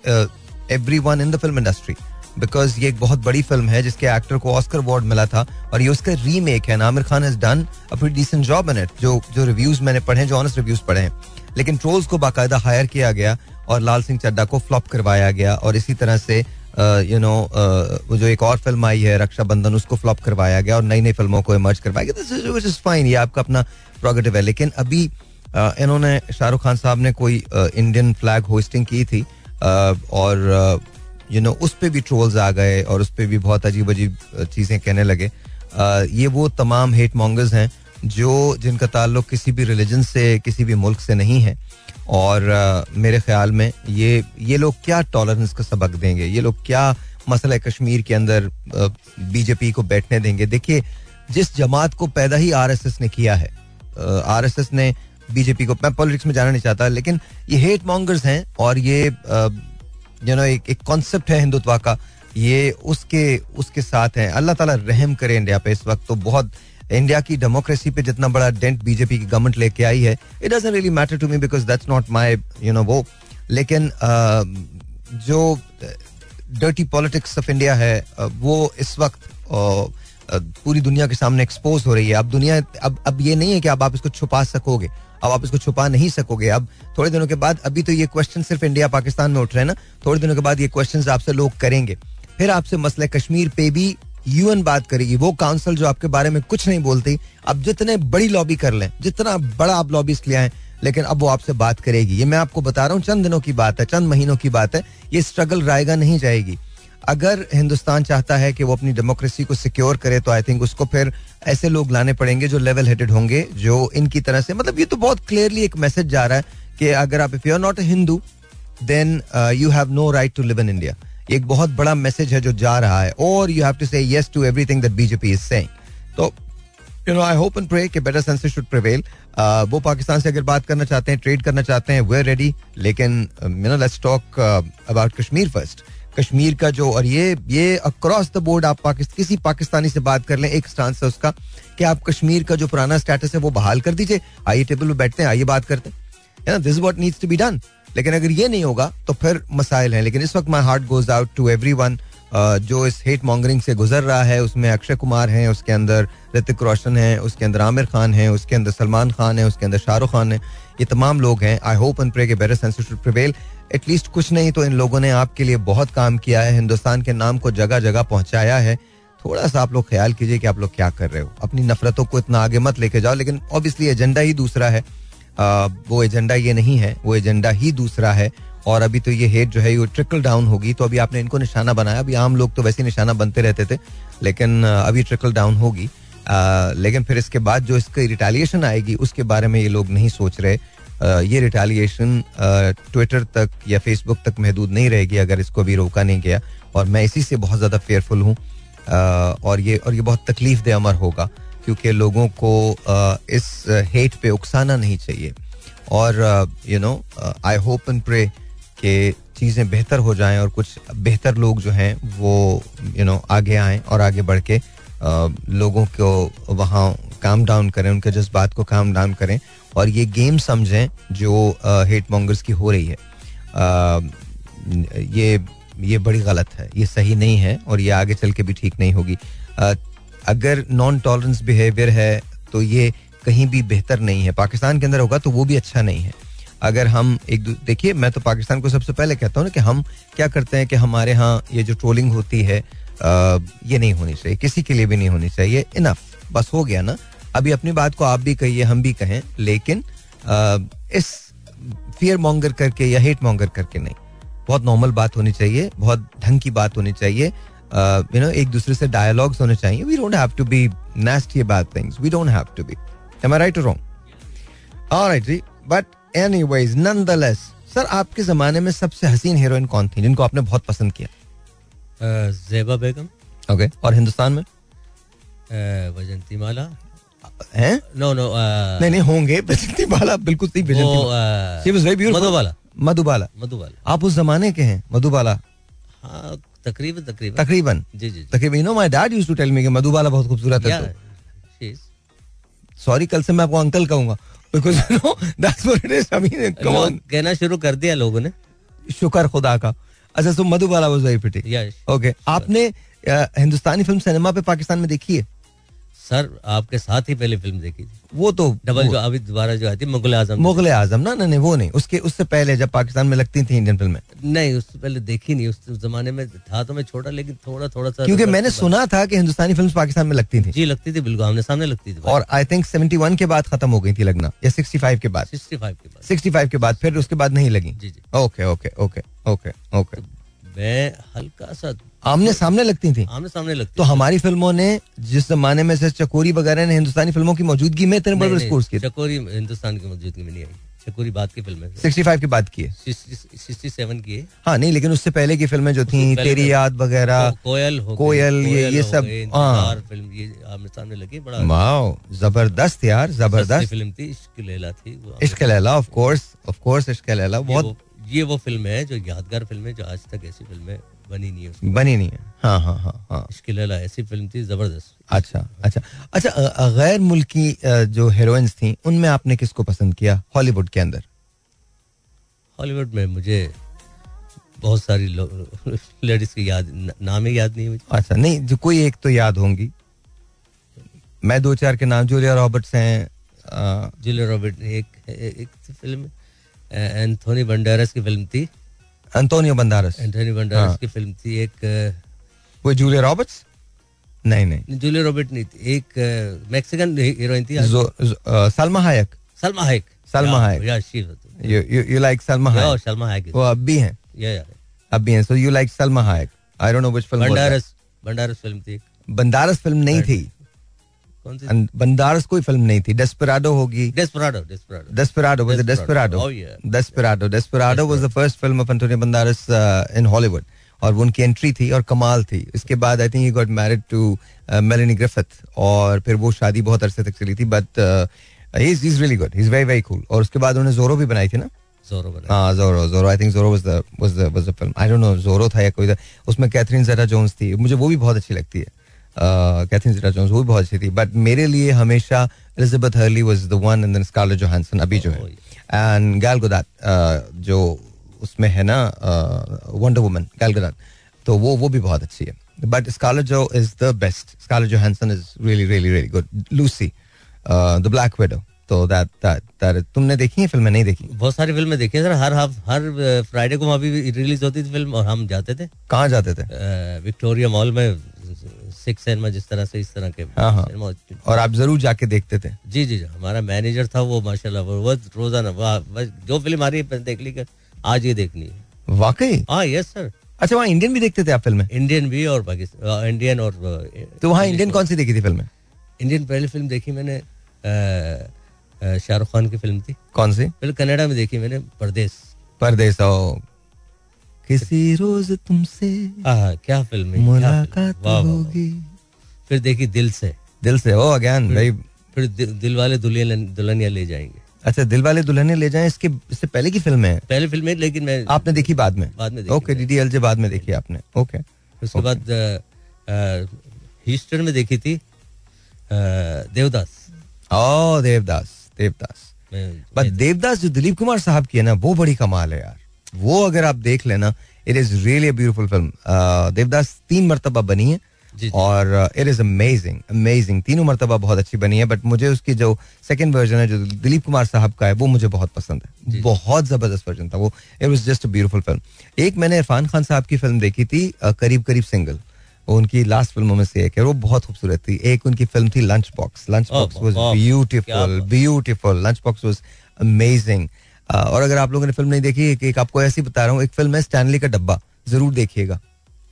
everyone in the film industry because ये एक बहुत बड़ी फ़िल्म है जिसके एक्टर को ऑस्कर अवार्ड मिला था और ये उसका रीमेक है। Aamir Khan has done a decent job in it जो जो रिव्यूज़ मैंने पढ़े हैं जो ऑनेस्ट रिव्यूज़ पढ़े हैं। लेकिन ट्रोल्स को बाकायदा हायर किया गया और लाल सिंह चड्डा को फ्लॉप करवाया गया और इसी तरह से यू नो वो जो एक और फ़िल्म आई है रक्षाबंधन उसको फ्लॉप करवाया गया और नई नई फ़िल्मों को इमर्ज करवाया गया। दिस इज़ फाइन ये आपका अपना प्रोगेटिव है। लेकिन अभी अ, इन्होंने शाहरुख खान साहब ने कोई इंडियन फ्लैग होस्टिंग की थी और यू नो उस पर भी ट्रोल्स आ गए और उस पर भी बहुत अजीब अजीब चीज़ें कहने लगे। ये वो तमाम हेट मॉन्गर्स हैं जो जिनका ताल्लुक किसी भी रिलीजन से किसी भी मुल्क से नहीं है। और अ, मेरे ख्याल में ये ये लोग क्या टॉलरेंस का सबक देंगे? ये लोग क्या मसला कश्मीर के अंदर बीजेपी को बैठने देंगे? देखिए जिस जमात को पैदा ही आरएसएस ने किया है आरएसएस ने बीजेपी को मैं पॉलिटिक्स में जाना नहीं चाहता लेकिन ये हेट मॉन्गर्स हैं और ये यू नो एक एक कॉन्सेप्ट है हिंदुत्व का। ये उसके उसके साथ है। अल्लाह ताला रहम करे इंडिया पे इस वक्त। तो बहुत इंडिया की डेमोक्रेसी पे जितना बड़ा डेंट बीजेपी की गवर्नमेंट लेके आई है it doesn't really matter to me because that's not my you know वो। लेकिन जो डर्टी पॉलिटिक्स ऑफ़ इंडिया है वो इस वक्त पूरी दुनिया के सामने एक्सपोज हो रही है। अब दुनिया, अब अब ये नहीं है कि अब आप इसको छुपा सकोगे। अब आप इसको छुपा नहीं सकोगे। अब थोड़े दिनों के बाद, अभी तो ये क्वेश्चन सिर्फ़ इंडिया पाकिस्तान में उठ रहे हैं ना, थोड़े दिनों के बाद ये क्वेश्चन आपसे लोग करेंगे। फिर आपसे मसले कश्मीर पे भी यूएन बात करेगी। वो काउंसिल जो आपके बारे में कुछ नहीं बोलती, अब जितने बड़ी लॉबी कर लें, जितना बड़ा आप लॉबिस्ट ले आए, लेकिन अब वो आपसे बात करेगी। ये मैं आपको बता रहा हूँ, चंद दिनों की बात है, चंद महीनों की बात है, ये स्ट्रगल रायगा नहीं जाएगी। अगर हिंदुस्तान चाहता है कि वो अपनी डेमोक्रेसी को सिक्योर करे तो आई थिंक उसको फिर ऐसे लोग लाने पड़ेंगे जो लेवल हेडेड होंगे, जो इनकी तरह से मतलब ये तो बहुत क्लियरली एक मैसेज जा रहा है कि अगर आप if you are not a Hindu then you have no right to live in India एक बहुत बड़ा मैसेज है जो जा रहा है, और you have to say yes to everything that BJP is saying तो you know I hope and pray कि बेटर सेंसेस शुड प्रिवेल वो पाकिस्तान से अगर बात करना चाहते हैं ट्रेड करना चाहते हैं वे रेडी लेकिन you know let's talk about Kashmir first Kashmir का जो, और ये ये अक्रॉस द बोर्ड आप पाकिस्तान किसी पाकिस्तानी से बात कर लें, एक स्टांस है उसका कि आप कश्मीर का जो पुराना स्टेटस है वो बहाल कर दीजिए। आइए टेबल पे बैठते हैं, आइए बात करते हैं। This what needs to be done लेकिन अगर ये नहीं होगा तो फिर मसाइल हैं। लेकिन इस वक्त my heart goes out to everyone जो इस हेट मॉन्गरिंग से गुजर रहा है, उसमें अक्षय कुमार हैं, उसके अंदर ऋतिक रोशन है, उसके अंदर आमिर खान है, उसके अंदर सलमान खान है, उसके अंदर शाहरुख खान है। ये तमाम लोग हैं। आई होप एंड प्रे के better sense should prevail at least कुछ नहीं तो इन लोगों ने आपके लिए बहुत काम किया है। हिंदुस्तान के नाम को जगह जगह पहुँचाया है। थोड़ा सा आप लोग ख्याल कीजिए कि आप लोग क्या कर रहे हो। अपनी नफरतों को इतना आगे मत लेके जाओ लेकिन ऑब्वियसली एजेंडा ही दूसरा है। आ, वो एजेंडा ये नहीं है वो एजेंडा ही दूसरा है। और अभी तो ये हेट जो है ये ट्रिकल डाउन होगी। तो अभी आपने इनको निशाना बनाया। अभी आम लोग तो वैसे निशाना बनते रहते थे लेकिन अभी ट्रिकल डाउन होगी। लेकिन फिर इसके बाद जो इसकी रिटालिएशन आएगी उसके बारे में ये लोग नहीं सोच रहे। ये रिटालिएशन ट्विटर तक या फेसबुक तक महदूद नहीं रहेगी अगर इसको अभी रोका नहीं गया। और मैं इसी से बहुत ज़्यादा फेयरफुल हूँ। और ये और ये बहुत तकलीफ़ दे अमर होगा क्योंकि लोगों को इस हेट पे उकसाना नहीं चाहिए। और you know I hope and pray कि चीज़ें बेहतर हो जाएँ और कुछ बेहतर लोग जो हैं वो यू you नो know, आगे आएँ और आगे बढ़ के लोगों को वहाँ काम डाउन करें, उनके जज्बात को काम डाउन करें और ये गेम समझें जो हेट मॉन्गर्स की हो रही है। ये ये बड़ी गलत है, ये सही नहीं है और ये आगे चल के भी ठीक नहीं होगी। अगर नॉन टॉलरेंस बिहेवियर है तो ये कहीं भी बेहतर नहीं है। पाकिस्तान के अंदर होगा तो वो भी अच्छा नहीं है। अगर हम एक देखिए, मैं तो पाकिस्तान को सबसे पहले कहता हूँ ना कि हम क्या करते हैं कि हमारे यहाँ ये जो ट्रोलिंग होती है ये नहीं होनी चाहिए, किसी के लिए भी नहीं होनी चाहिए। इनफ बस हो गया ना। अभी अपनी बात को आप भी कहिए, हम भी कहें, लेकिन इस फियर मॉन्गर करके या हेट मॉन्गर करके नहीं। बहुत नॉर्मल बात होनी चाहिए, बहुत ढंग की बात होनी चाहिए। यू नो एक दूसरे से डायलॉग्स होने चाहिए। We don't have to be nasty about things we don't have to be am I right wrong alright ji. But anyways nonetheless sir आपके जमाने में सबसे हसीन हीरोइन कौन थी, जिनको आपने बहुत पसंद किया? जेबा बेगम। ओके और हिंदुस्तान में? वजंती माला हैं? नो नो नहीं नहीं होंगे। बजंती बाला बिल्कुल सही वो Vyjayanthi she was very beautiful Madhubala. Madhubala. Madhubala. आप उस जमाने के हैं मधुबाला? हाँ तकरीबन तकरीबन। तकरीबन? जी जी तकरीबन you know my dad used to tell me कि मधुबाला बहुत खूबसूरत है तो। सॉरी कल से मैं आपको अंकल कहूँगा। Because you know that's what it is I mean come on कहना शुरू कर दिया लोगों ने। शुक्र खुदा का। अच्छा तो Madhubala was very pretty okay आपने हिंदुस्तानी फ़िल्म सिनेमा पे पाकिस्तान में देखी है? सर आपके साथ ही पहले फ़िल्म देखी थी। वो तो डबल जो अभी दोबारा जो आती मुगल आज़म। मुगल आज़म ना नहीं वो नहीं। उसके उससे पहले जब पाकिस्तान में लगती थी इंडियन फ़िल्में नहीं उससे पहले देखी नहीं। उस जमाने में था तो मैं छोटा लेकिन थोड़ा थोड़ा सा क्योंकि मैंने सुना था कि हिंदुस्तानी फिल्म्स पाकिस्तान में लगती थी। जी लगती थी बिल्कुल आमने सामने लगती थी। और आई थिंक 71 के बाद खत्म हो गई थी लगना या 65 के बाद। सिक्सटी फाइव के बाद। 65 के बाद फिर उसके बाद नहीं लगी। जी जी। Okay okay okay okay okay मैं हल्का सा आमने सामने लगती थी। आमने सामने लगती तो हमारी फ़िल्मों ने जिस जमाने में से चकोरी वगैरह ने हिंदुस्तानी फ़िल्मों की मौजूदगी में इतने बड़े स्कोर्स किए चकोरी हिंदुस्तान की मौजूदगी में नहीं आई। चकोरी बात की फ़िल्म। 65 की बात की है सिक्सटी सेवन की है। हाँ नहीं लेकिन उससे पहले की फ़िल्में जो थी तेरी याद वगैरह कोयल कोयल, ये- ये सब, हाँ। फ़िल्म ये आमने सामने लगी बड़ा वाओ ज़बरदस्त यार ज़बरदस्त फ़िल्म थी इश्क लैला थी Ishq Laila of course of course Ishq Laila बहुत ये वो फ़िल्म है जो यादगार फ़िल्म है जो आज तक ऐसी फ़िल्में बनी नहीं है बनी नहीं है। हाँ हाँ हाँ हाँ। लैला ऐसी फ़िल्म थी ज़बरदस्त। अच्छा अच्छा। अच्छा गैर मुल्की जो हीरोइंस थी उनमें आपने किसको पसंद किया हॉलीवुड के अंदर? हॉलीवुड में मुझे बहुत सारी लेडीज़ की याद नाम ही याद नहीं है मुझे। अच्छा नहीं जो कोई एक तो याद होंगी। मैं दो चार के नाम जूलिया रॉबर्ट्स हैं जूलिया रॉबर्ट एक एक फ़िल्म एंथोनी बंडारस की फ़िल्म थी। अंतोनियो बंदारस एंथोनी बंडारस हाँ। की फ़िल्म थी एक वो जूलिया रॉबर्ट्स? नहीं नहीं। जूलिया रॉबर्ट नहीं थी एक मैक्सिकन हीरोइन थी Salma Hayek. Salma Hayek. Salma Hayek. Yeah she you you you like Salma Hayek? Salma Hayek वो अब भी हैं। Yeah yeah. अब भी हैं। So you like Salma Hayek. I don't know which film Banderas Banderas film थी एक। बंदारस film नहीं थी। बंदारस कोई फ़िल्म नहीं थी। डेस्पराडो होगी। Desperado डेस्पराडो? Oh, yeah. Desperado. Desperado was the first film of Antonio Banderas uh, in Hollywood. और वो उनकी एंट्री थी और कमाल थी। इसके बाद I think he got married to Melanie Griffith और फिर वो शादी बहुत अरसे तक चली थी but he is really good he is very very cool और उसके बाद उन्होंने जोरो भी बनाई थी ना? जोरो हाँ Zorro Zorro I think Zorro was the was the was the film I don't know Zorro था या कोई था। उसमें कैथरीन जेरा जोन्स थी। मुझे वो भी बहुत अच्छी लगती है। कैथरीन जेरा जोन्स वो भी बहुत अच्छी थी। बट मेरे लिए हमेशा Elizabeth Hurley was the one and then Scarlett Johansson अभी जो है। एंड गैल गोदात जो उसमें है ना वंडर वुमन गैल गोदात तो वो वो भी बहुत अच्छी है। But Scarlett Jo is the best Scarlett Johansson is really really really good Lucy the Black Widow तो दैट दैट दैट तुमने देखी है फ़िल्में? नहीं देखी। बहुत सारी फ़िल्में देखी है सर। हर हफ हर फ्राइडे को वहाँ भी रिलीज़ होती थी फ़िल्म और हम जाते थे। कहाँ जाते थे? विक्टोरिया मॉल में सिक्स सिनेमा जिस तरह से इस तरह के हाँ, हाँ। और आप ज़रूर जाके देखते थे। जी जी जी। हमारा मैनेजर था वो माशाल्लाह वो रोज़ाना वो- जो फ़िल्म आ रही है देख ली कर आज ये देखनी है वाकई? हाँ यस सर अच्छा वहाँ इंडियन भी देखते थे आप फ़िल्में इंडियन भी और पाकिस्तान इंडियन और तो वहाँ इंडियन कौन सी देखी थी फ़िल्में इंडियन पहली फ़िल्म देखी मैंने शाहरुख खान की फ़िल्म थी। कौन सी? फिर कनाडा में देखी मैंने परदेश परदेस ओ। किसी रोज तुमसे हाँ क्या फ़िल्म मुलाकात। होगी। फिर देखी दिल से। दिल से ओ अगेन भाई। फिर दिल वाले दुल्हनिया ले जाएँगे। अच्छा दिल वाले दुल्हने ले जाएँ इसके इससे पहले की फ़िल्म है? पहले फ़िल्म है लेकिन मैं आपने देखी बाद में? बाद में देखी ओके डीडीएल जे बाद में देखी आपने। ओके। उसके बाद हीस्टन में देखी थी देवदास। ओ देवदास देवदास। बट देवदास जो दिलीप कुमार साहब की है ना वो बड़ी कमाल है यार। वो अगर आप देख लेना it is really beautiful film Devdas तीन मरतबा बनी है जी। और इट इज़ अमेजिंग अमेजिंग तीनों मरतबा बहुत अच्छी बनी है बट मुझे उसकी जो सेकंड वर्जन है जो दिलीप कुमार साहब का है वो मुझे बहुत पसंद है। बहुत ज़बरदस्त वर्जन था वो। It was just beautiful film एक मैंने इरफान खान साहब की फ़िल्म देखी थी करीब करीब सिंगल उनकी लास्ट फ़िल्मों में से एक है वो बहुत खूबसूरत थी। एक उनकी फ़िल्म थी lunch box lunch box was beautiful beautiful lunch box was amazing और अगर आप लोगों ने फ़िल्म नहीं देखी एक, एक आपको ऐसी बता रहा हूँ एक फ़िल्म है स्टैनली का डब्बा ज़रूर देखिएगा।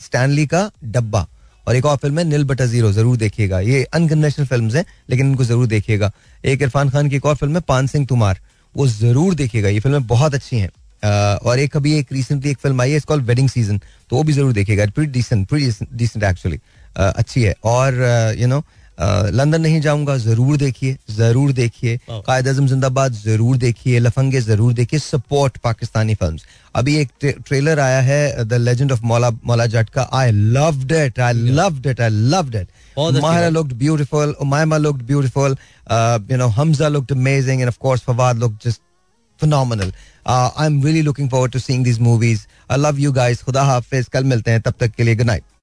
स्टैनली का डब्बा। और एक और फ़िल्म है निल बटा ज़ीरो ज़रूर देखिएगा। ये अनकन्वेंशनल फिल्म्स हैं लेकिन इनको ज़रूर देखिएगा। एक इरफान खान की एक और फ़िल्म है पान सिंह तुमार वो ज़रूर देखिएगा। ये फ़िल्में बहुत अच्छी हैं। और एक अभी एक रिसेंटली एक फ़िल्म आई है इस कॉल वेडिंग सीज़न तो वो भी ज़रूर देखिएगा। Pretty decent pretty decent actually अच्छी है। और यू नो लंदन नहीं जाऊँगा ज़रूर देखिए ज़रूर देखिए। कायद अजम जिंदाबाद ज़रूर देखिए लफंगे ज़रूर देखिए सपोर्ट पाकिस्तानी फ़िल्म अभी एक ट्रेलर आया है द लेजेंड ऑफ़ मौला मौला जट का I love that I love that I love that Mahira looked beautiful Umaima looked beautiful you know Hamza looked amazing and of Fawad look just phenomenal I am really looking forward to seeing this movies I love you guys खुदा हाफिज कल मिलते हैं तब तक के लिए good night